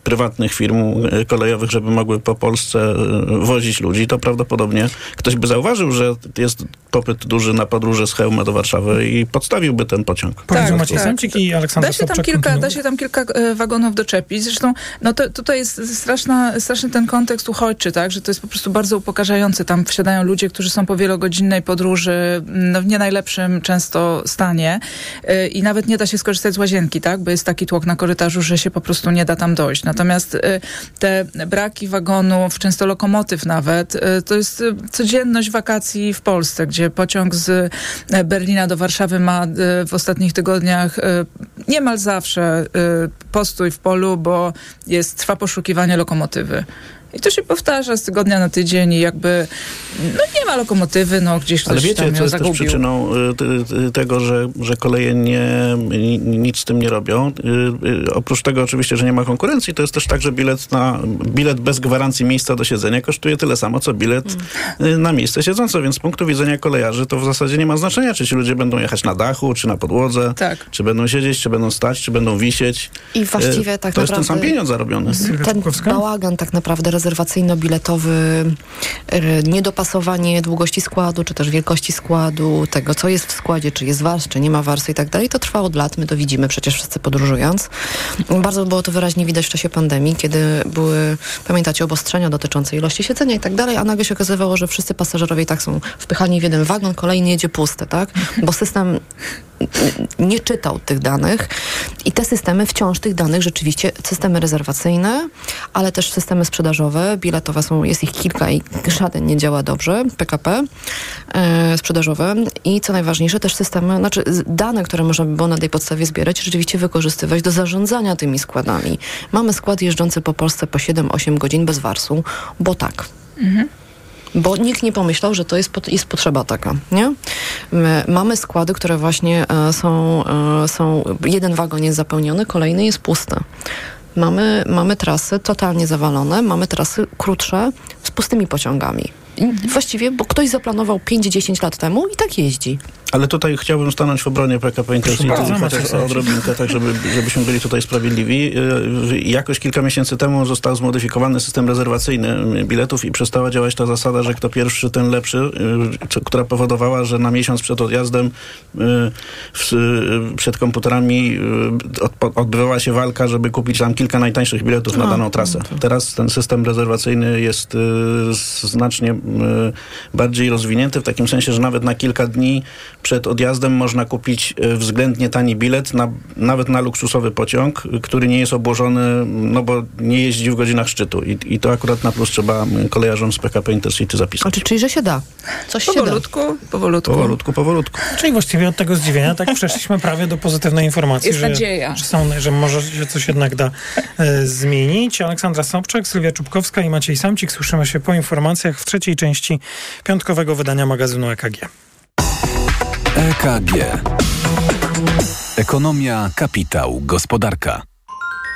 Speaker 18: prywatnych firm y, kolejowych, żeby mogły po Polsce y, wozić ludzi, to prawdopodobnie ktoś by zauważył, że jest popyt duży na podróże z Chełma do Warszawy i podstawiłby ten pociąg.
Speaker 7: Powiedział Maciej Samcik i Aleksandra
Speaker 17: Da się, tam kilka, da się tam kilka e, wagonów doczepić. Zresztą no to, tutaj jest straszna, straszny ten kontekst uchodźczy, tak? że to jest po prostu bardzo upokarzające. Tam wsiadają ludzie, którzy są po wielogodzinnej podróży no, w nie najlepszym często stanie e, i nawet nie da się skorzystać z łazienki, tak? bo jest taki tłok na korytarzu, że się po prostu nie da tam dojść. Natomiast e, te braki wagonów, często lokomotyw nawet, e, to jest e, codzienność wakacji w Polsce, gdzie pociąg z Berlina do Warszawy ma w ostatnich tygodniach niemal zawsze postój w polu, bo jest, trwa poszukiwanie lokomotywy. I to się powtarza z tygodnia na tydzień i jakby no nie ma lokomotywy, no gdzieś ktoś
Speaker 18: Ale wiecie,
Speaker 17: tam
Speaker 18: co
Speaker 17: ją
Speaker 18: jest też
Speaker 17: zagubił.
Speaker 18: przyczyną y, tego, że, że koleje nie, ni- nic z tym nie robią? Y, y, Oprócz tego oczywiście, że nie ma konkurencji, to jest też tak, że bilet, na, bilet bez gwarancji miejsca do siedzenia kosztuje tyle samo, co bilet
Speaker 17: Mm.
Speaker 18: y, na miejsce siedzące, więc z punktu widzenia kolejarzy to w zasadzie nie ma znaczenia, czy ci ludzie będą jechać na dachu, czy na podłodze,
Speaker 17: Tak.
Speaker 18: czy będą siedzieć, czy będą stać, czy będą wisieć.
Speaker 16: I właściwie tak
Speaker 18: To jest ten
Speaker 16: naprawdę-
Speaker 18: sam pieniądz zarobiony.
Speaker 16: Ten bałagan tak naprawdę rezerwacyjno-biletowy, e, niedopasowanie długości składu, czy też wielkości składu, tego co jest w składzie, czy jest warstw, czy nie ma warstw i tak dalej, to trwa od lat, my to widzimy przecież wszyscy podróżując. Bardzo było to wyraźnie widać w czasie pandemii, kiedy były, pamiętacie, obostrzenia dotyczące ilości siedzenia i tak dalej, a nagle się okazywało, że wszyscy pasażerowie i tak są wpychani w jeden wagon, kolejny jedzie pusty, tak? Bo system nie czytał tych danych i te systemy wciąż tych danych rzeczywiście, systemy rezerwacyjne, ale też systemy sprzedażowe, biletowe są, jest ich kilka i żaden nie działa dobrze, PKP e, sprzedażowe i co najważniejsze też systemy, znaczy dane, które można by było na tej podstawie zbierać, rzeczywiście wykorzystywać do zarządzania tymi składami. Mamy skład jeżdżący po Polsce po 7-8 godzin bez warsu, bo tak. Bo nikt nie pomyślał, że to jest, jest potrzeba taka, nie? My mamy składy, które właśnie e, są, e, są, jeden wagon jest zapełniony, kolejny jest pusty. Mamy, mamy trasy totalnie zawalone, mamy trasy krótsze z pustymi pociągami. Właściwie, bo ktoś zaplanował 5-10 lat temu i tak jeździ.
Speaker 18: Ale tutaj chciałbym stanąć w obronie PKP Intercity, chociaż odrobinkę, tak żeby, żebyśmy byli tutaj sprawiedliwi. Yy, Jakoś kilka miesięcy temu został zmodyfikowany system rezerwacyjny biletów i przestała działać ta zasada, że kto pierwszy, ten lepszy, która powodowała, że na miesiąc przed odjazdem przed komputerami odbywała się walka, żeby kupić tam kilka najtańszych biletów na
Speaker 7: No,
Speaker 18: daną trasę. Teraz ten system rezerwacyjny jest znacznie bardziej rozwinięty w takim sensie, że nawet na kilka dni przed odjazdem można kupić e, względnie tani bilet, na, nawet na luksusowy pociąg, który nie jest obłożony, no bo nie jeździ w godzinach szczytu. I, i to akurat na plus trzeba kolejarzom z PKP Intercity zapisać.
Speaker 16: Znaczy, czyli, że się da. Coś się da.
Speaker 17: Powolutku, powolutku.
Speaker 18: Powolutku, powolutku.
Speaker 7: Czyli właściwie od tego zdziwienia tak przeszliśmy prawie do pozytywnej informacji,
Speaker 17: Jest
Speaker 7: że,
Speaker 17: nadzieja.
Speaker 7: Że, są, że może się coś jednak da e, zmienić. Aleksandra Sobczak, Sylwia Czubkowska i Maciej Samcik. Słyszymy się po informacjach w trzeciej części piątkowego wydania magazynu EKG.
Speaker 19: EKG. Ekonomia, kapitał, gospodarka.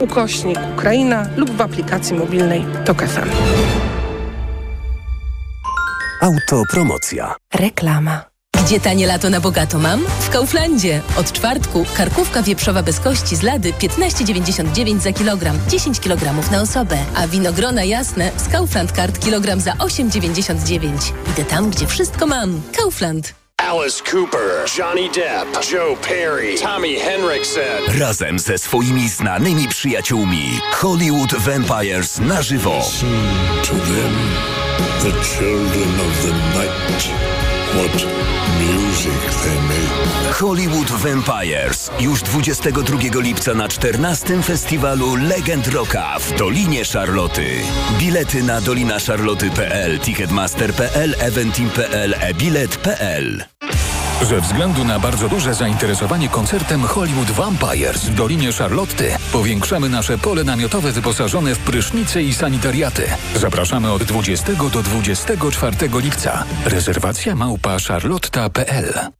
Speaker 20: ukośnik Ukraina lub w aplikacji mobilnej Tok FM.
Speaker 19: Autopromocja.
Speaker 21: Reklama. Gdzie tanie lato na bogato mam? W Kauflandzie. Od czwartku karkówka wieprzowa bez kości z lady 15,99 za kilogram, 10 kg na osobę. A winogrona jasne z Kaufland Card kilogram za 8,99. Idę tam, gdzie wszystko mam. Kaufland.
Speaker 22: Alice Cooper, Johnny Depp, Joe Perry, Tommy Henriksen.
Speaker 19: Razem ze swoimi znanymi przyjaciółmi Hollywood Vampires na żywo.
Speaker 23: to them, the children of the night. What music they make.
Speaker 19: Hollywood Vampires już 22 lipca na 14 festiwalu Legend Rocka w Dolinie Szarloty. Bilety na dolinaszarloty.pl, ticketmaster.pl, eventim.pl, e-bilet.pl.
Speaker 24: Ze względu na bardzo duże zainteresowanie koncertem Hollywood Vampires w Dolinie Charlotty powiększamy nasze pole namiotowe wyposażone w prysznice i sanitariaty. Zapraszamy od 20 do 24 lipca. Rezerwacja małpa charlotta.pl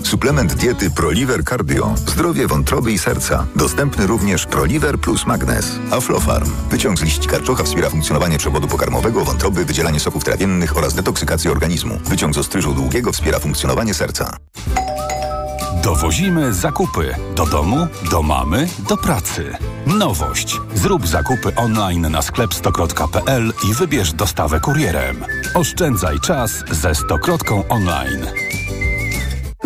Speaker 25: Suplement diety ProLiver Cardio. Zdrowie wątroby i serca. Dostępny również ProLiver plus Magnes. Aflofarm. Wyciąg z liści karczocha wspiera funkcjonowanie przewodu pokarmowego, wątroby, wydzielanie soków trawiennych oraz detoksykację organizmu. Wyciąg z ostryżu długiego wspiera funkcjonowanie serca.
Speaker 6: Dowozimy zakupy do domu, do mamy, do pracy. Nowość. Zrób zakupy online na sklep stokrotka.pl i wybierz dostawę kurierem. Oszczędzaj czas ze Stokrotką online.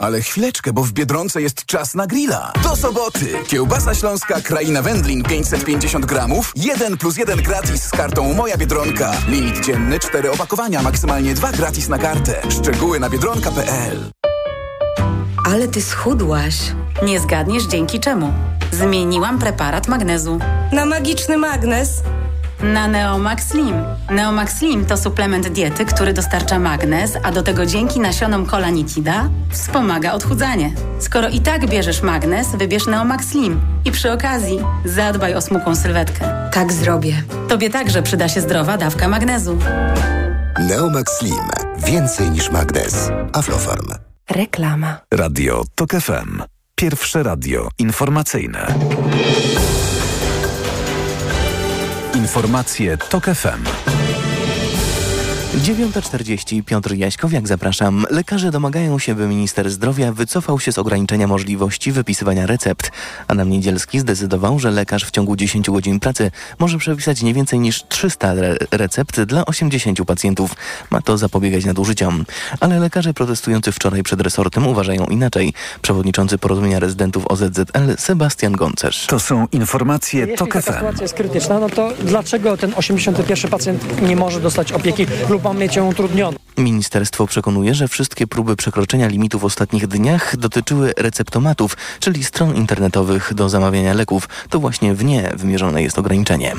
Speaker 26: Ale chwileczkę, bo w Biedronce jest czas na grilla. Do soboty! Kiełbasa śląska Kraina Wędlin 550 gramów, 1 plus 1 gratis z kartą Moja Biedronka. Limit dzienny 4 opakowania, maksymalnie 2 gratis na kartę. Szczegóły na biedronka.pl
Speaker 27: Ale ty schudłaś.
Speaker 28: Nie zgadniesz dzięki czemu. Zmieniłam preparat magnezu.
Speaker 27: Na magiczny magnes?
Speaker 28: Na Neomax Slim. Neomax Slim to suplement diety, który dostarcza magnez, a do tego dzięki nasionom kolanitida wspomaga odchudzanie. Skoro i tak bierzesz magnez, wybierz Neomax Slim. I przy okazji zadbaj o smukłą sylwetkę.
Speaker 27: Tak zrobię.
Speaker 28: Tobie także przyda się zdrowa dawka magnezu.
Speaker 29: Neomax Slim. Więcej niż magnez. Aflofarm.
Speaker 27: Reklama.
Speaker 6: Radio TOK FM. Pierwsze radio informacyjne. Informacje TOK FM.
Speaker 1: 9.40 Piotr Jaśkowiak, zapraszam. Lekarze domagają się, by minister zdrowia wycofał się z ograniczenia możliwości wypisywania recept. Adam Niedzielski zdecydował, że lekarz w ciągu 10 godzin pracy może przepisać nie więcej niż 300 re recept dla 80 pacjentów. Ma to zapobiegać nadużyciom. Ale lekarze protestujący wczoraj przed resortem uważają inaczej. Przewodniczący porozumienia rezydentów OZZL Sebastian Goncerz.
Speaker 6: To są informacje
Speaker 30: Jeśli
Speaker 6: TOK
Speaker 30: ta
Speaker 6: FM.
Speaker 30: sytuacja jest krytyczna, no to dlaczego ten 81 pacjent nie może dostać opieki lub mieć ją utrudnioną?
Speaker 1: Ministerstwo przekonuje, że wszystkie próby przekroczenia limitu w ostatnich dniach dotyczyły receptomatów, czyli stron internetowych do zamawiania leków. To właśnie w nie wymierzone jest ograniczenie.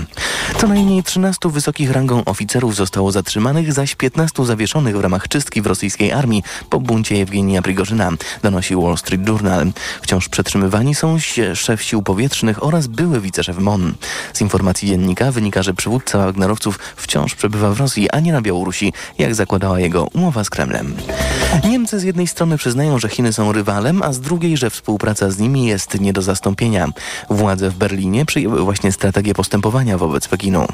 Speaker 1: Co najmniej 13 wysokich rangą oficerów zostało zatrzymanych, zaś 15 zawieszonych w ramach czystki w rosyjskiej armii po buncie Jewgenija Prigorzyna, donosi Wall Street Journal. Wciąż przetrzymywani są szef sił powietrznych oraz były wiceszef MON. Z informacji dziennika wynika, że przywódca Wagnerowców wciąż przebywa w Rosji, a nie na Białorusi, jak zakładała jego umowa z Kremlem. Niemcy z jednej strony przyznają, że Chiny są rywalem, a z drugiej, że współpraca z nimi jest nie do zastąpienia. Władze w Berlinie przyjęły właśnie strategię postępowania wobec Pekinu.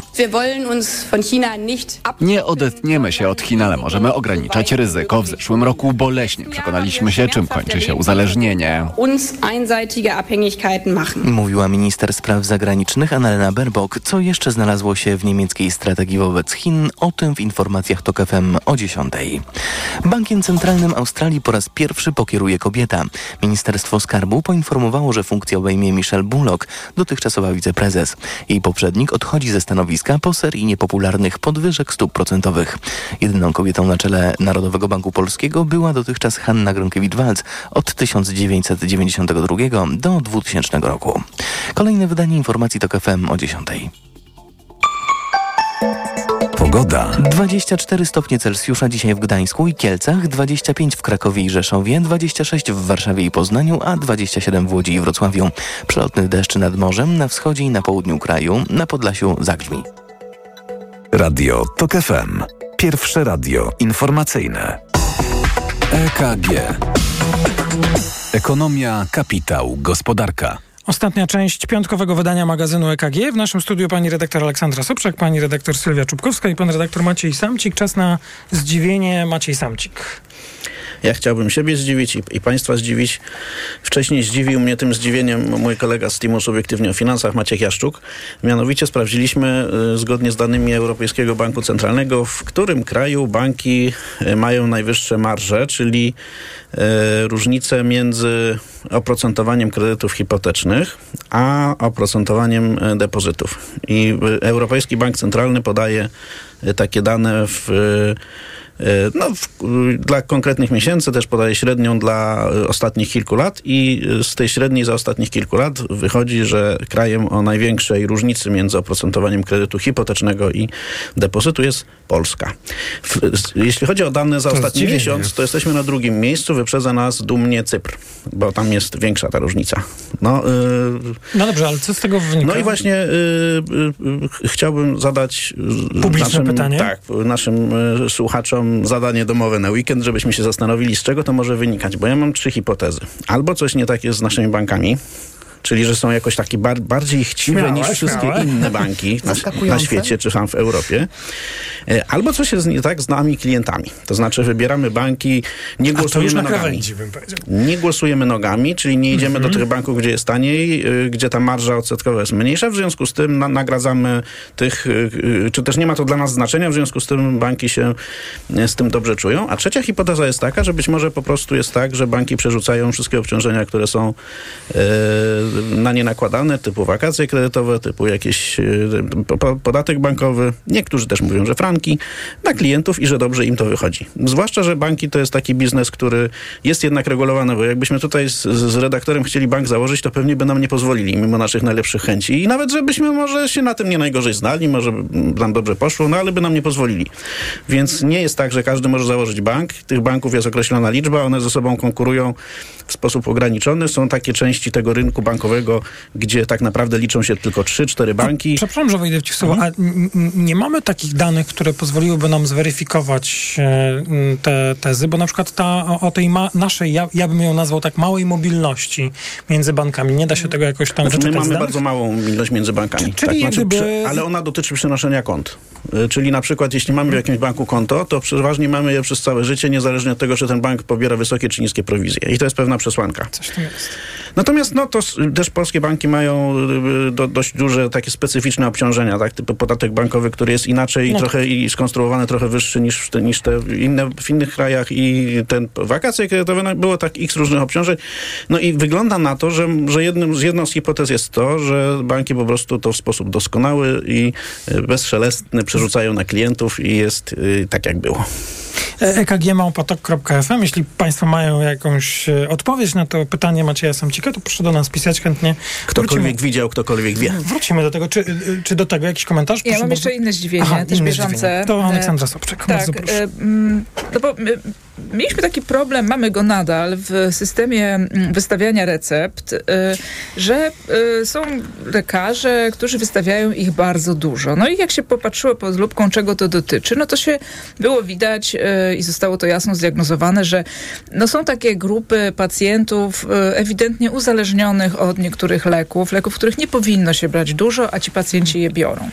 Speaker 31: Nie odetniemy się od Chin, ale możemy ograniczać ryzyko. W zeszłym roku boleśnie przekonaliśmy się, czym kończy się uzależnienie.
Speaker 1: Mówiła minister spraw zagranicznych Annalena Baerbock. Co jeszcze znalazło się w niemieckiej strategii wobec Chin? O tym w informacjach TOK FM o 10. Bankiem Centralnym Australii po raz pierwszy pokieruje kobieta. Ministerstwo Skarbu poinformowało, że funkcję obejmie Michelle Bullock, dotychczasowa wiceprezes. Jej poprzednik odchodzi ze stanowiska po serii niepopularnych podwyżek stóp procentowych. Jedyną kobietą na czele Narodowego Banku Polskiego była dotychczas Hanna Gronkiewicz-Waltz od 1992 do 2000 roku. Kolejne wydanie informacji TOK FM o 10.
Speaker 6: Pogoda.
Speaker 1: 24 stopnie Celsjusza dzisiaj w Gdańsku i Kielcach, 25 w Krakowie i Rzeszowie, 26 w Warszawie i Poznaniu, a 27 w Łodzi i Wrocławiu. Przelotny deszcz nad morzem, na wschodzie i na południu kraju, na Podlasiu zagrzmi.
Speaker 6: Radio TOK FM. Pierwsze radio informacyjne. EKG. Ekonomia, kapitał, gospodarka.
Speaker 7: Ostatnia część piątkowego wydania magazynu EKG. W naszym studiu pani redaktor Aleksandra Sobczak, pani redaktor Sylwia Czubkowska i pan redaktor Maciej Samcik. Czas na zdziwienie Maciej Samcik.
Speaker 18: Ja chciałbym siebie zdziwić i, i Państwa zdziwić. Wcześniej zdziwił mnie tym zdziwieniem mój kolega z Teamu Subiektywnie o Finansach, Maciek Jaszczuk. Mianowicie sprawdziliśmy y, zgodnie z danymi Europejskiego Banku Centralnego, w którym kraju banki y, mają najwyższe marże, czyli y, różnice między oprocentowaniem kredytów hipotecznych, a oprocentowaniem depozytów. I Europejski Bank Centralny podaje takie dane w no, w, dla konkretnych miesięcy też podaje średnią dla y, ostatnich kilku lat i y, z tej średniej za ostatnich kilku lat wychodzi, że krajem o największej różnicy między oprocentowaniem kredytu hipotecznego i depozytu jest Polska. W, jeśli chodzi o dane za
Speaker 7: To
Speaker 18: ostatni
Speaker 7: zdziwienie.
Speaker 18: miesiąc, to jesteśmy na drugim miejscu, wyprzedza nas dumnie Cypr, bo tam jest większa ta różnica. No, y,
Speaker 7: No dobrze, ale co z tego wynika?
Speaker 18: no i właśnie y, y, y, chciałbym zadać y,
Speaker 7: Publiczne
Speaker 18: naszym,
Speaker 7: pytanie?
Speaker 18: Tak, naszym y, słuchaczom zadanie domowe na weekend, żebyśmy się zastanowili, z czego to może wynikać. Bo ja mam trzy hipotezy. Albo coś nie tak jest z naszymi bankami, czyli że są jakoś takie bar- bardziej chciwe
Speaker 7: Śmiałe,
Speaker 18: niż wszystkie
Speaker 7: śmiałe.
Speaker 18: inne banki na, na świecie czy tam w Europie. E, Albo coś jest nie tak z nami klientami. To znaczy wybieramy banki, nie głosujemy nogami.
Speaker 7: krawędzi.
Speaker 18: Nie głosujemy nogami, czyli nie idziemy
Speaker 7: Mhm.
Speaker 18: do tych banków, gdzie jest taniej, y, gdzie ta marża odsetkowa jest mniejsza. W związku z tym na, nagradzamy tych, y, czy też nie ma to dla nas znaczenia, w związku z tym banki się z tym dobrze czują. A trzecia hipoteza jest taka, że być może po prostu jest tak, że banki przerzucają wszystkie obciążenia, które są na nie nakładane, typu wakacje kredytowe, typu jakiś y, po- po- podatek bankowy. Niektórzy też mówią, że franki, na klientów i że dobrze im to wychodzi. Zwłaszcza, że banki to jest taki biznes, który jest jednak regulowany, bo jakbyśmy tutaj z, z redaktorem chcieli bank założyć, to pewnie by nam nie pozwolili, mimo naszych najlepszych chęci. I nawet, żebyśmy może się na tym nie najgorzej znali, może nam dobrze poszło, no ale by nam nie pozwolili. Więc nie jest tak, że każdy może założyć bank. Tych banków jest określona liczba, one ze sobą konkurują w sposób ograniczony. Są takie części tego rynku bankowego, gdzie tak naprawdę liczą się tylko 3-4 banki.
Speaker 7: Przepraszam, że wejdę w słowo, a n- n- nie mamy takich danych, które pozwoliłyby nam zweryfikować e, te tezy, bo na przykład ta, o, tej naszej, ja, ja bym ją nazwał tak, małej mobilności między bankami. Nie da się tego jakoś tam
Speaker 18: Znaczy, my mamy bardzo małą ilość między bankami.
Speaker 7: Czy- czyli
Speaker 18: tak,
Speaker 7: gdyby-
Speaker 18: przy, ale ona dotyczy przenoszenia kont. Y, Czyli na przykład jeśli mamy w jakimś banku konto, to przeważnie mamy je przez całe życie, niezależnie od tego, czy ten bank pobiera wysokie czy niskie prowizje. I to jest pewna przesłanka.
Speaker 7: Coś tam jest.
Speaker 18: Natomiast no, to też polskie banki mają y, do, dość duże takie specyficzne obciążenia, tak? typu podatek bankowy, który jest inaczej
Speaker 7: No.
Speaker 18: trochę i skonstruowany trochę wyższy niż, niż te inne w innych krajach i ten wakacje kredytowe no, było tak x różnych obciążeń. No i wygląda na to, że, że jednym, z jedną z hipotez jest to, że banki po prostu to w sposób doskonały i y, bezszelestny przerzucają na klientów i jest y, tak jak było.
Speaker 7: E, ekgmałpatok.fm. Jeśli Państwo mają jakąś e, odpowiedź na to pytanie Macieja Samcika, to proszę do nas pisać chętnie.
Speaker 18: Ktokolwiek
Speaker 7: Wrócimy,
Speaker 18: widział, ktokolwiek wie.
Speaker 7: wrócimy do tego. Czy, e, czy do tego jakiś komentarz?
Speaker 17: Ja
Speaker 7: Proszę
Speaker 17: mam
Speaker 7: bardzo.
Speaker 17: jeszcze inne zdziwienie,
Speaker 7: Aha,
Speaker 17: też
Speaker 7: inne
Speaker 17: bieżące.
Speaker 7: zdziwienie. To
Speaker 17: E,
Speaker 7: Aleksandra Sobczak,
Speaker 17: Tak,
Speaker 7: bardzo proszę.
Speaker 17: e, mm, no bo my, mieliśmy taki problem, mamy go nadal w systemie mm, wystawiania recept, e, że e, są lekarze, którzy wystawiają ich bardzo dużo. No i jak się popatrzyło pod lupką, czego to dotyczy, no to się było widać e, i zostało to jasno zdiagnozowane, że no są takie grupy pacjentów ewidentnie uzależnionych od niektórych leków, leków, których nie powinno się brać dużo, a ci pacjenci je biorą.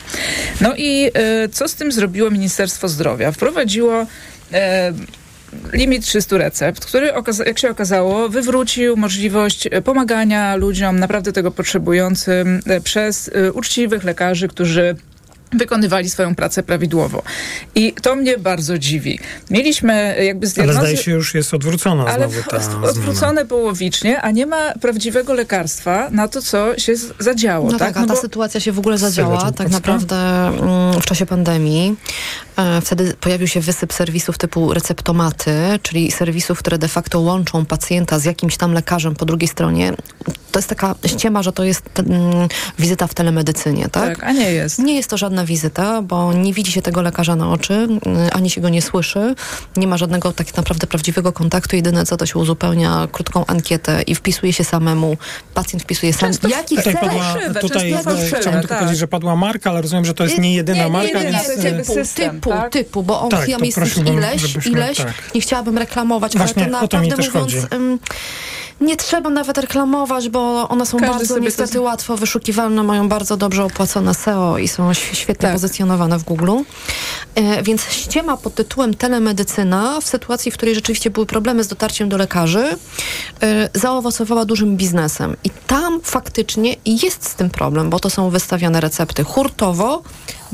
Speaker 17: No i co z tym zrobiło Ministerstwo Zdrowia? Wprowadziło limit 300 recept, który, jak się okazało, wywrócił możliwość e, pomagania ludziom naprawdę tego potrzebującym e, przez e, uczciwych lekarzy, którzy wykonywali swoją pracę prawidłowo. I to mnie bardzo dziwi. Mieliśmy e, jakby
Speaker 7: Ale
Speaker 17: zdiagnozy...
Speaker 7: zdaje się, już jest odwrócona
Speaker 17: Ale
Speaker 7: znowu ta
Speaker 17: od-
Speaker 7: zmiana.
Speaker 17: odwrócone połowicznie, a nie ma prawdziwego lekarstwa na to, co się zadziało.
Speaker 16: No tak, a
Speaker 17: No
Speaker 16: ta
Speaker 17: bo-
Speaker 16: sytuacja się w ogóle zadziała tak naprawdę mm, w czasie pandemii. E, Wtedy pojawił się wysyp serwisów typu receptomaty, czyli serwisów, które de facto łączą pacjenta z jakimś tam lekarzem po drugiej stronie. To jest taka ściema, że to jest mm, wizyta w telemedycynie, tak?
Speaker 17: Tak, a nie jest.
Speaker 16: Nie jest to żadna wizyta, bo nie widzi się tego lekarza na oczy, mm, ani się go nie słyszy. Nie ma żadnego tak naprawdę prawdziwego kontaktu. Jedyne co to się uzupełnia krótką ankietę i wpisuje się samemu. Pacjent wpisuje sam. Jaki
Speaker 7: Tutaj,
Speaker 16: chce
Speaker 7: padła, tutaj e, chciałem tylko powiedzieć, że padła marka, ale rozumiem, że to jest nie jedyna marka,
Speaker 16: nie,
Speaker 7: więc...
Speaker 16: nie,
Speaker 7: e,
Speaker 16: typu, typu, typu, bo on
Speaker 7: Tak,
Speaker 16: ja
Speaker 7: to
Speaker 16: jest ileś,
Speaker 7: żebyśmy-
Speaker 16: ileś.
Speaker 7: tak.
Speaker 16: Nie chciałabym reklamować,
Speaker 7: Właśnie,
Speaker 16: ale to
Speaker 7: o to mi
Speaker 16: naprawdę
Speaker 7: też
Speaker 16: mówiąc...
Speaker 7: chodzi.
Speaker 16: Nie trzeba nawet reklamować, bo one są
Speaker 17: Każdy
Speaker 16: bardzo
Speaker 17: sobie to
Speaker 16: niestety łatwo wyszukiwalne, mają bardzo dobrze opłacone SEO i są świetnie
Speaker 17: Tak.
Speaker 16: pozycjonowane w Google. E, Więc ściema pod tytułem telemedycyna w sytuacji, w której rzeczywiście były problemy z dotarciem do lekarzy, e, zaowocowała dużym biznesem. I tam faktycznie jest z tym problem, bo to są wystawiane recepty hurtowo,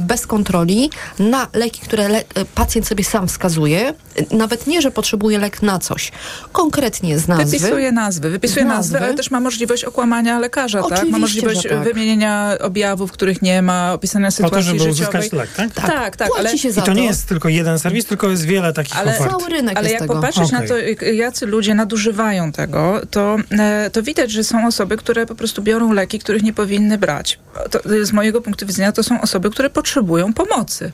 Speaker 16: bez kontroli, na leki, które le- e, pacjent sobie sam wskazuje. Nawet nie, że potrzebuje lek na coś. Konkretnie z nazwy.
Speaker 17: Wypisuje nazwy, wypisuje
Speaker 16: Z
Speaker 17: nazwy, ale też ma możliwość okłamania lekarza, tak?
Speaker 16: Oczywiście,
Speaker 17: Ma możliwość
Speaker 16: tak.
Speaker 17: wymienienia objawów, których nie ma, opisania
Speaker 7: Po to,
Speaker 17: sytuacji
Speaker 7: żeby
Speaker 17: życiowej.
Speaker 7: uzyskać lek, tak?
Speaker 17: Tak, tak,
Speaker 16: Płaci
Speaker 17: ale
Speaker 16: się
Speaker 7: I
Speaker 16: za
Speaker 7: to nie jest tylko jeden serwis, tylko jest wiele takich
Speaker 17: Ale,
Speaker 7: ofert.
Speaker 17: ale jak popatrzeć na to, jacy ludzie nadużywają tego, to, e, to widać, że są osoby, które po prostu biorą leki, których nie powinny brać. To, z mojego punktu widzenia to są osoby, które potrzebują pomocy.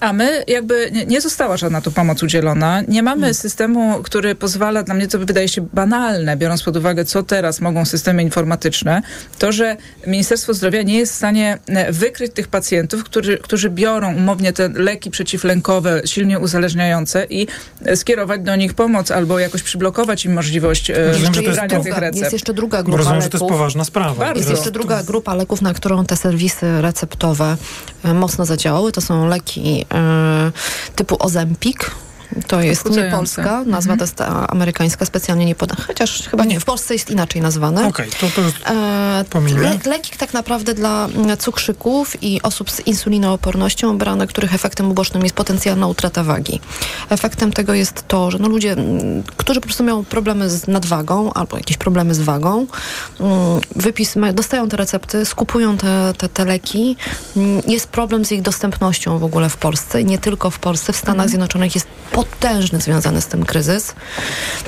Speaker 17: A my jakby nie, nie została żadna tu pomoc udzielona. Nie mamy systemu, który pozwala, dla mnie to wydaje się banalne, biorąc pod uwagę, co teraz mogą systemy informatyczne, to, że Ministerstwo Zdrowia nie jest w stanie e, wykryć tych pacjentów, którzy, którzy biorą umownie te leki przeciwlękowe, silnie uzależniające i e, skierować do nich pomoc albo jakoś przyblokować im możliwość e,
Speaker 7: Rozumiem, że to jest
Speaker 17: brania tych
Speaker 16: druga,
Speaker 17: recept.
Speaker 16: jest jeszcze druga grupa
Speaker 7: Rozumiem,
Speaker 16: leków.
Speaker 7: że to jest poważna sprawa.
Speaker 16: Jest jeszcze druga grupa leków, na którą te serwisy receptowe e, mocno zadziałały. To są leki e, typu Ozempik. To jest nie
Speaker 17: Odchudzające.
Speaker 16: polska, nazwa to jest amerykańska, specjalnie nie podana. Chociaż chyba nie, w Polsce jest inaczej nazwane.
Speaker 7: Okej, to, to już
Speaker 16: E,
Speaker 7: pominę.
Speaker 16: le, leki tak naprawdę dla mm, cukrzyków i osób z insulinoopornością, brane, których efektem ubocznym jest potencjalna utrata wagi. Efektem tego jest to, że no ludzie, mm, którzy po prostu mają problemy z nadwagą albo jakieś problemy z wagą, mm, wypis, dostają te recepty, skupują te, te, te leki. Jest problem z ich dostępnością w ogóle w Polsce nie tylko w Polsce. W Stanach Zjednoczonych jest potężny związany z tym kryzys.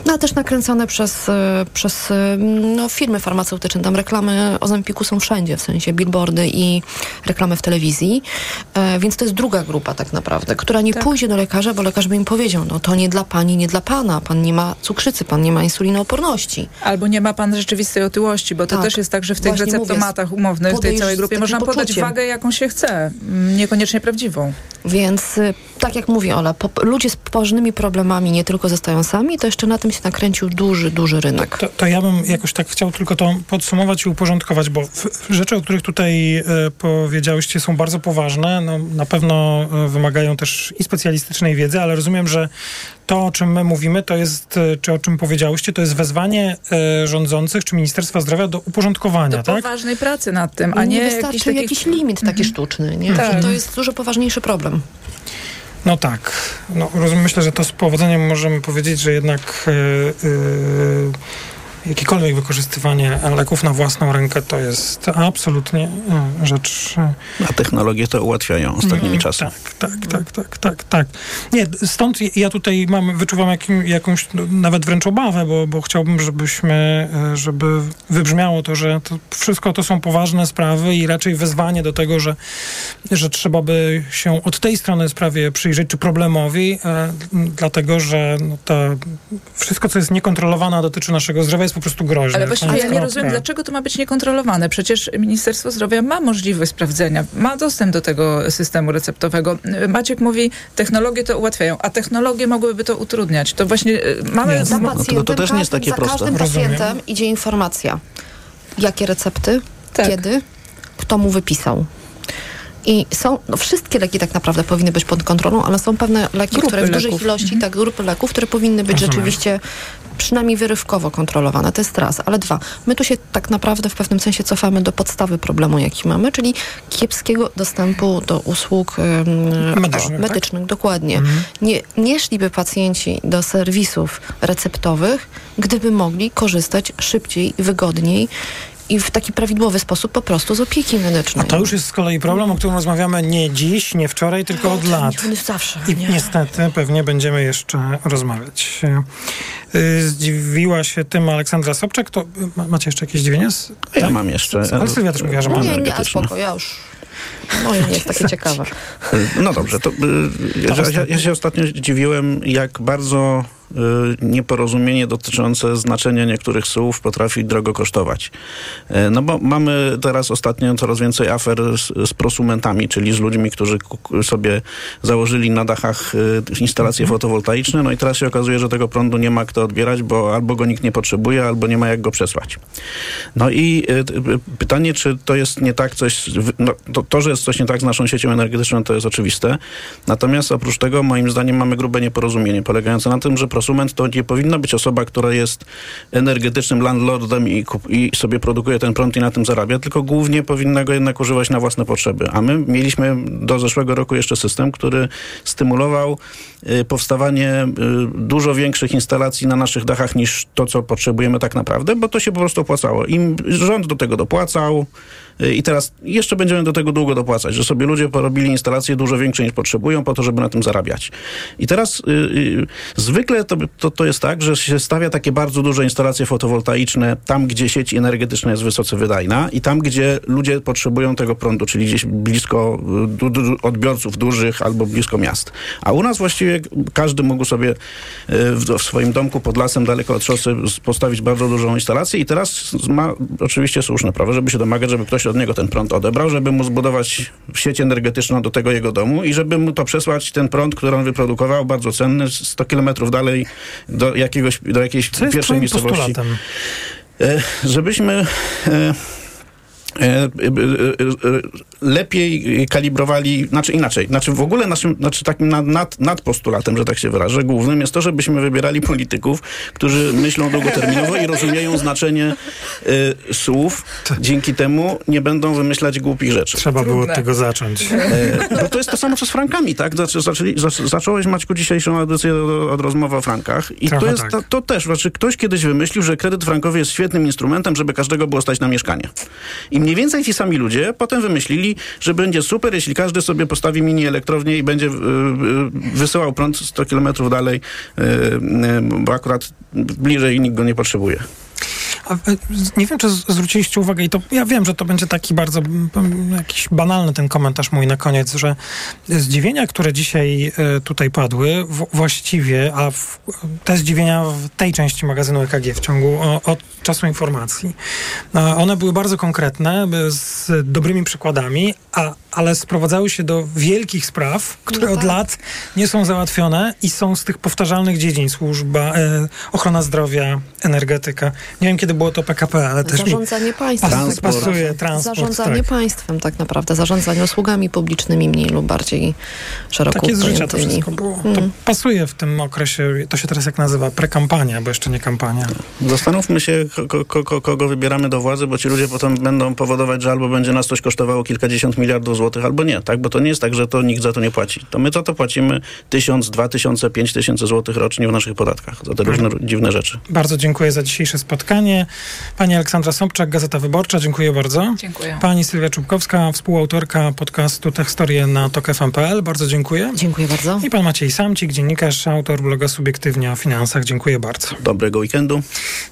Speaker 16: No, ale też nakręcane przez, e, przez e, no, firmy farmaceutyczne. Tam reklamy Ozempiku są wszędzie, w sensie billboardy i reklamy w telewizji. E, więc to jest druga grupa tak naprawdę, która nie pójdzie do lekarza, bo lekarz by im powiedział, no to nie dla pani, nie dla pana. Pan nie ma cukrzycy, pan nie ma insulinooporności.
Speaker 17: Albo nie ma pan rzeczywistej otyłości, bo to
Speaker 16: Tak.
Speaker 17: też jest tak, że w tych
Speaker 16: Właśnie mówię,
Speaker 17: receptomatach umownych, w tej całej grupie można podać
Speaker 16: poczuciem.
Speaker 17: wagę, jaką się chce, mm, niekoniecznie prawdziwą.
Speaker 16: Więc y, tak jak mówi Ola, po, ludzie z poważnymi problemami nie tylko zostają sami, to jeszcze na tym się nakręcił duży, duży rynek.
Speaker 7: To, to ja bym jakoś tak chciał tylko to podsumować i uporządkować, bo w, w rzeczy, o których tutaj e, powiedziałyście, są bardzo poważne. No, na pewno e, wymagają też i specjalistycznej wiedzy, ale rozumiem, że to, o czym my mówimy, to jest, e, czy o czym powiedziałyście, to jest wezwanie e, rządzących czy Ministerstwa Zdrowia do uporządkowania,
Speaker 17: Do
Speaker 7: tak?
Speaker 17: poważnej pracy nad tym, a nie,
Speaker 16: nie
Speaker 17: jakiś
Speaker 16: wystarczy
Speaker 17: taki...
Speaker 16: jakiś limit taki sztuczny, nie?
Speaker 17: Tak.
Speaker 16: Że to jest dużo poważniejszy problem.
Speaker 7: No tak. No, rozumiem, myślę, że to z powodzeniem możemy powiedzieć, że jednak e, e, jakiekolwiek wykorzystywanie leków na własną rękę to jest absolutnie e, rzecz... e,
Speaker 18: A technologie to ułatwiają ostatnimi
Speaker 7: Mm,
Speaker 18: czasy.
Speaker 7: Tak, tak, tak, tak, tak, tak. Nie, stąd ja tutaj mam, wyczuwam jakim, jakąś no, nawet wręcz obawę, bo, bo chciałbym, żebyśmy, e, żeby wybrzmiało to, że to wszystko to są poważne sprawy i raczej wezwanie do tego, że, że trzeba by się od tej strony sprawie przyjrzeć, czy problemowi, dlatego, że no, ta, wszystko, co jest niekontrolowane, dotyczy naszego zdrowia, jest po prostu groźne.
Speaker 17: Ale właśnie
Speaker 7: Koniec,
Speaker 17: ja nie rozumiem, dlaczego to ma być niekontrolowane. Przecież Ministerstwo Zdrowia ma możliwość sprawdzenia, ma dostęp do tego systemu receptowego. Maciek mówi, technologie to ułatwiają, a technologie mogłyby to utrudniać. To właśnie y, mamy...
Speaker 16: Za
Speaker 18: No,
Speaker 16: pacjentem,
Speaker 18: to też nie jest takie
Speaker 16: za
Speaker 18: proste.
Speaker 16: każdym
Speaker 7: Rozumiem.
Speaker 16: pacjentem idzie informacja, jakie recepty,
Speaker 17: Tak.
Speaker 16: kiedy, kto mu wypisał. I są, no wszystkie leki tak naprawdę powinny być pod kontrolą, ale są pewne leki,
Speaker 17: Grupy
Speaker 16: które w dużej
Speaker 17: leków.
Speaker 16: ilości, tak, grupy leków, które powinny być
Speaker 7: Rozumiem.
Speaker 16: rzeczywiście przynajmniej wyrywkowo kontrolowane. To jest raz. Ale dwa, my tu się tak naprawdę w pewnym sensie cofamy do podstawy problemu, jaki mamy, czyli kiepskiego dostępu do usług
Speaker 7: Medycznych,
Speaker 16: o,
Speaker 7: tak?
Speaker 16: medycznych. Dokładnie. Nie, nie szliby pacjenci do serwisów receptowych, gdyby mogli korzystać szybciej, wygodniej i w taki prawidłowy sposób po prostu z opieki medycznej.
Speaker 7: A to już jest z kolei problem, o którym rozmawiamy nie dziś, nie wczoraj, tylko od lat.
Speaker 16: Nie, zawsze.
Speaker 7: I
Speaker 16: nie.
Speaker 7: niestety pewnie będziemy jeszcze rozmawiać. Y, Zdziwiła się tym Aleksandra Sobczak. To y, ma- macie jeszcze jakieś zdziwienie? Z-
Speaker 18: Ja mam jeszcze...
Speaker 7: Ale Sylwia też mówiła, że ma.
Speaker 16: Nie, nie, a spoko, ja już... Moje nie jest takie ciekawe.
Speaker 18: No dobrze, to y, ja, ja, ja się ostatnio dziwiłem, jak bardzo y, nieporozumienie dotyczące znaczenia niektórych słów potrafi drogo kosztować. Y, No bo mamy teraz ostatnio coraz więcej afer z, z prosumentami, czyli z ludźmi, którzy sobie założyli na dachach y, instalacje fotowoltaiczne, no i teraz się okazuje, że tego prądu nie ma kto odbierać, bo albo go nikt nie potrzebuje, albo nie ma jak go przesłać. No i y, y, pytanie, czy to jest nie tak coś, no, to, to, że jest coś nie tak z naszą siecią energetyczną, to jest oczywiste. Natomiast oprócz tego, moim zdaniem, mamy grube nieporozumienie, polegające na tym, że prosument to nie powinna być osoba, która jest energetycznym landlordem i, kup, i sobie produkuje ten prąd i na tym zarabia, tylko głównie powinna go jednak używać na własne potrzeby. A my mieliśmy do zeszłego roku jeszcze system, który stymulował y, powstawanie y, dużo większych instalacji na naszych dachach niż to, co potrzebujemy tak naprawdę, bo to się po prostu opłacało. Im rząd do tego dopłacał i teraz jeszcze będziemy do tego długo dopłacać, że sobie ludzie porobili instalacje dużo większe niż potrzebują po to, żeby na tym zarabiać. I teraz y, y, zwykle to, to, to jest tak, że się stawia takie bardzo duże instalacje fotowoltaiczne tam, gdzie sieć energetyczna jest wysoce wydajna i tam, gdzie ludzie potrzebują tego prądu, czyli gdzieś blisko y, du, du, odbiorców dużych albo blisko miast. A u nas właściwie każdy mógł sobie y, w, w swoim domku pod lasem daleko od szosy postawić bardzo dużą instalację i teraz ma oczywiście słuszne prawo, żeby się domagać, żeby ktoś od niego ten prąd odebrał, żeby mu zbudować sieć energetyczną do tego jego domu i żeby mu to przesłać ten prąd, który on wyprodukował, bardzo cenny, 100 kilometrów dalej do jakiegoś, do jakiejś
Speaker 7: Co
Speaker 18: pierwszej miejscowości.
Speaker 7: postulatem?
Speaker 18: E, żebyśmy e, lepiej kalibrowali, znaczy inaczej, znaczy w ogóle naszym, znaczy takim nad, nad, postulatem, że tak się wyrażę, głównym jest to, żebyśmy wybierali polityków, którzy myślą długoterminowo i rozumieją znaczenie e, słów. Dzięki temu nie będą wymyślać głupich rzeczy.
Speaker 7: Trzeba było od tego zacząć.
Speaker 18: E, Bo to jest to samo, co z frankami, tak? Zaczę, zaczęli, zac- zacząłeś, Maćku, dzisiejszą audycję od, od rozmowy o frankach. I
Speaker 7: Trochę
Speaker 18: to jest
Speaker 7: tak.
Speaker 18: to, to też, znaczy ktoś kiedyś wymyślił, że kredyt frankowy jest świetnym instrumentem, żeby każdego było stać na mieszkanie. I mniej więcej ci sami ludzie potem wymyślili, że będzie super, jeśli każdy sobie postawi mini elektrownię i będzie y, y, wysyłał prąd 100 kilometrów dalej, y, bo akurat bliżej nikt go nie potrzebuje.
Speaker 7: A, e, nie wiem, czy zwróciliście uwagę, i to ja wiem, że to będzie taki bardzo mm, mm, jakiś banalny ten komentarz mój na koniec, że zdziwienia, które dzisiaj e, tutaj padły, właściwie, a w, te zdziwienia w tej części magazynu EKG w ciągu od czasu informacji, a one były bardzo konkretne, e, z dobrymi przykładami, a, ale sprowadzały się do wielkich spraw, które
Speaker 32: No
Speaker 7: od
Speaker 32: tak.
Speaker 7: lat nie są załatwione i są z tych powtarzalnych dziedzin, służba, e, ochrona zdrowia, energetyka. Nie wiem, kiedy było to PKP, ale też
Speaker 32: Zarządzanie państwem. tak naprawdę.
Speaker 7: pasuje, transport,
Speaker 32: Zarządzanie
Speaker 7: tak.
Speaker 32: państwem tak naprawdę. Zarządzanie usługami publicznymi mniej lub bardziej szeroko
Speaker 7: Takie z życia to wszystko było. To
Speaker 32: Mm.
Speaker 7: pasuje w tym okresie, to się teraz jak nazywa, prekampania, bo jeszcze nie kampania.
Speaker 18: Zastanówmy się, ko- ko- ko- kogo wybieramy do władzy, bo ci ludzie potem będą powodować, że albo będzie nas coś kosztowało kilkadziesiąt miliardów złotych, albo nie, tak? Bo to nie jest tak, że to nikt za to nie płaci. To my za to płacimy tysiąc, dwa tysiące, pięć tysięcy złotych rocznie w naszych podatkach za te różne dziwne rzeczy.
Speaker 7: Bardzo dziękuję za dzisiejsze spotkanie. Pani Aleksandra Sobczak, Gazeta Wyborcza, dziękuję bardzo.
Speaker 33: Dziękuję.
Speaker 7: Pani Sylwia Czubkowska, współautorka podcastu Tech Historie na tokefm.pl, bardzo dziękuję.
Speaker 32: Dziękuję bardzo.
Speaker 7: I pan Maciej Samcik, dziennikarz, autor bloga Subiektywnie o finansach, dziękuję bardzo.
Speaker 18: Dobrego weekendu.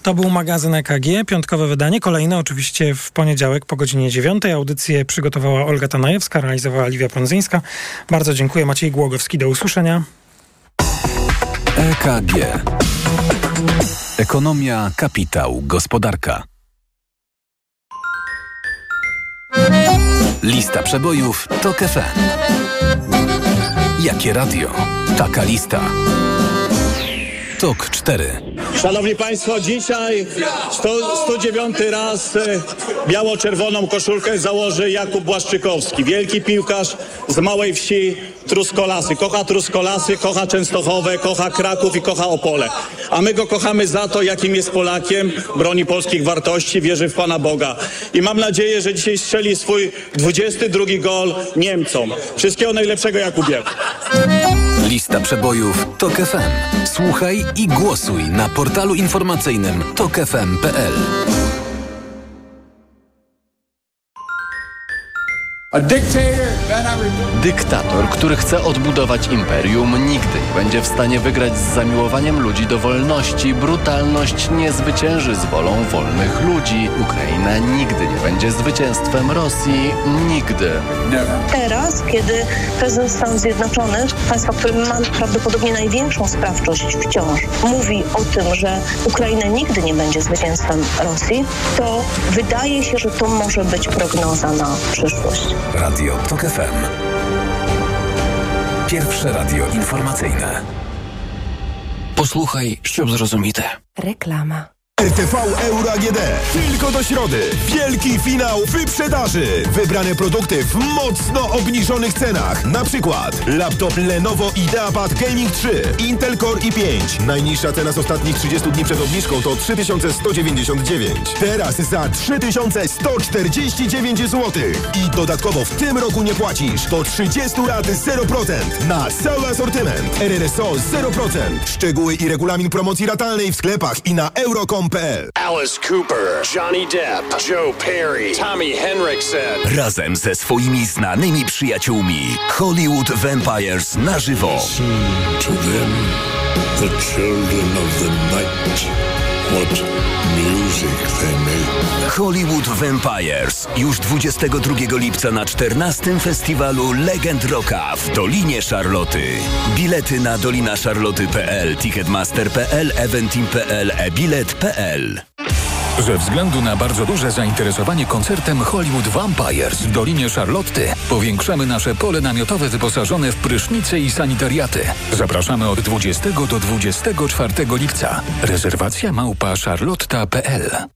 Speaker 7: To był magazyn EKG, piątkowe wydanie, kolejne oczywiście w poniedziałek po godzinie 9. Audycję przygotowała Olga Tanajewska, realizowała Liwia Prądzyńska. Bardzo dziękuję. Maciej Głogowski, do usłyszenia.
Speaker 24: EKG. Ekonomia, kapitał, gospodarka. Lista przebojów TOK FM. Jakie radio? Taka lista. TOK 4.
Speaker 34: Szanowni Państwo, dzisiaj 100, 109 raz e, biało-czerwoną koszulkę założy Jakub Błaszczykowski, wielki piłkarz z małej wsi Truskolasy. Kocha Truskolasy, kocha Częstochowę, kocha Kraków i kocha Opole. A my go kochamy za to, jakim jest Polakiem, broni polskich wartości, wierzy w Pana Boga. I mam nadzieję, że dzisiaj strzeli swój 22 gol Niemcom. Wszystkiego najlepszego, Jakubie.
Speaker 24: Lista przebojów TOK FM. Słuchaj i głosuj na portalu informacyjnym tokefm.pl.
Speaker 31: Dyktator, który chce odbudować imperium, nigdy nie będzie w stanie wygrać z zamiłowaniem ludzi do wolności. Brutalność nie zwycięży z wolą wolnych ludzi. Ukraina nigdy nie będzie zwycięstwem Rosji. Nigdy.
Speaker 35: Teraz, kiedy prezydent Stanów Zjednoczonych, państwa, w którym ma prawdopodobnie największą sprawczość wciąż, mówi o tym, że Ukraina nigdy nie będzie zwycięstwem Rosji, to wydaje się, że to może być prognoza na przyszłość.
Speaker 19: Radio TOK FM. Pierwsze radio informacyjne.
Speaker 36: Posłuchaj, ściub zrozumite.
Speaker 2: Reklama.
Speaker 37: RTV Euro AGD. Tylko do środy. Wielki finał wyprzedaży. Wybrane produkty w mocno obniżonych cenach. Na przykład laptop Lenovo IdeaPad Gaming 3, Intel Core i5. Najniższa cena z ostatnich 30 dni przed obniżką to 3199. Teraz za 3149 zł. I dodatkowo w tym roku nie płacisz. Do 30 lat 0% na cały asortyment. RRSO 0%. Szczegóły i regulamin promocji ratalnej w sklepach i na
Speaker 22: Alice Cooper, Johnny Depp, Joe Perry, Tommy Henriksen.
Speaker 19: Razem ze swoimi znanymi przyjaciółmi Hollywood Vampires na żywo.
Speaker 23: To them, the children of the night. What music they make.
Speaker 19: Hollywood Vampires już 22 lipca na 14 festiwalu Legend Rocka w Dolinie Szarloty. Bilety na dolinaszarloty.pl, ticketmaster.pl, eventim.pl, e-bilet.pl.
Speaker 38: Ze względu na bardzo duże zainteresowanie koncertem Hollywood Vampires w Dolinie Charlotty powiększamy nasze pole namiotowe wyposażone w prysznice i sanitariaty. Zapraszamy od 20 do 24 lipca. Rezerwacja małpa charlotta.pl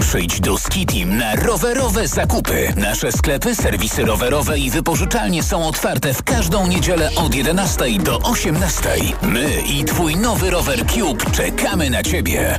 Speaker 19: Przyjdź do Skitim na rowerowe zakupy. Nasze sklepy, serwisy rowerowe i wypożyczalnie są otwarte w każdą niedzielę od 11 do 18. My i twój nowy rower Cube czekamy na ciebie.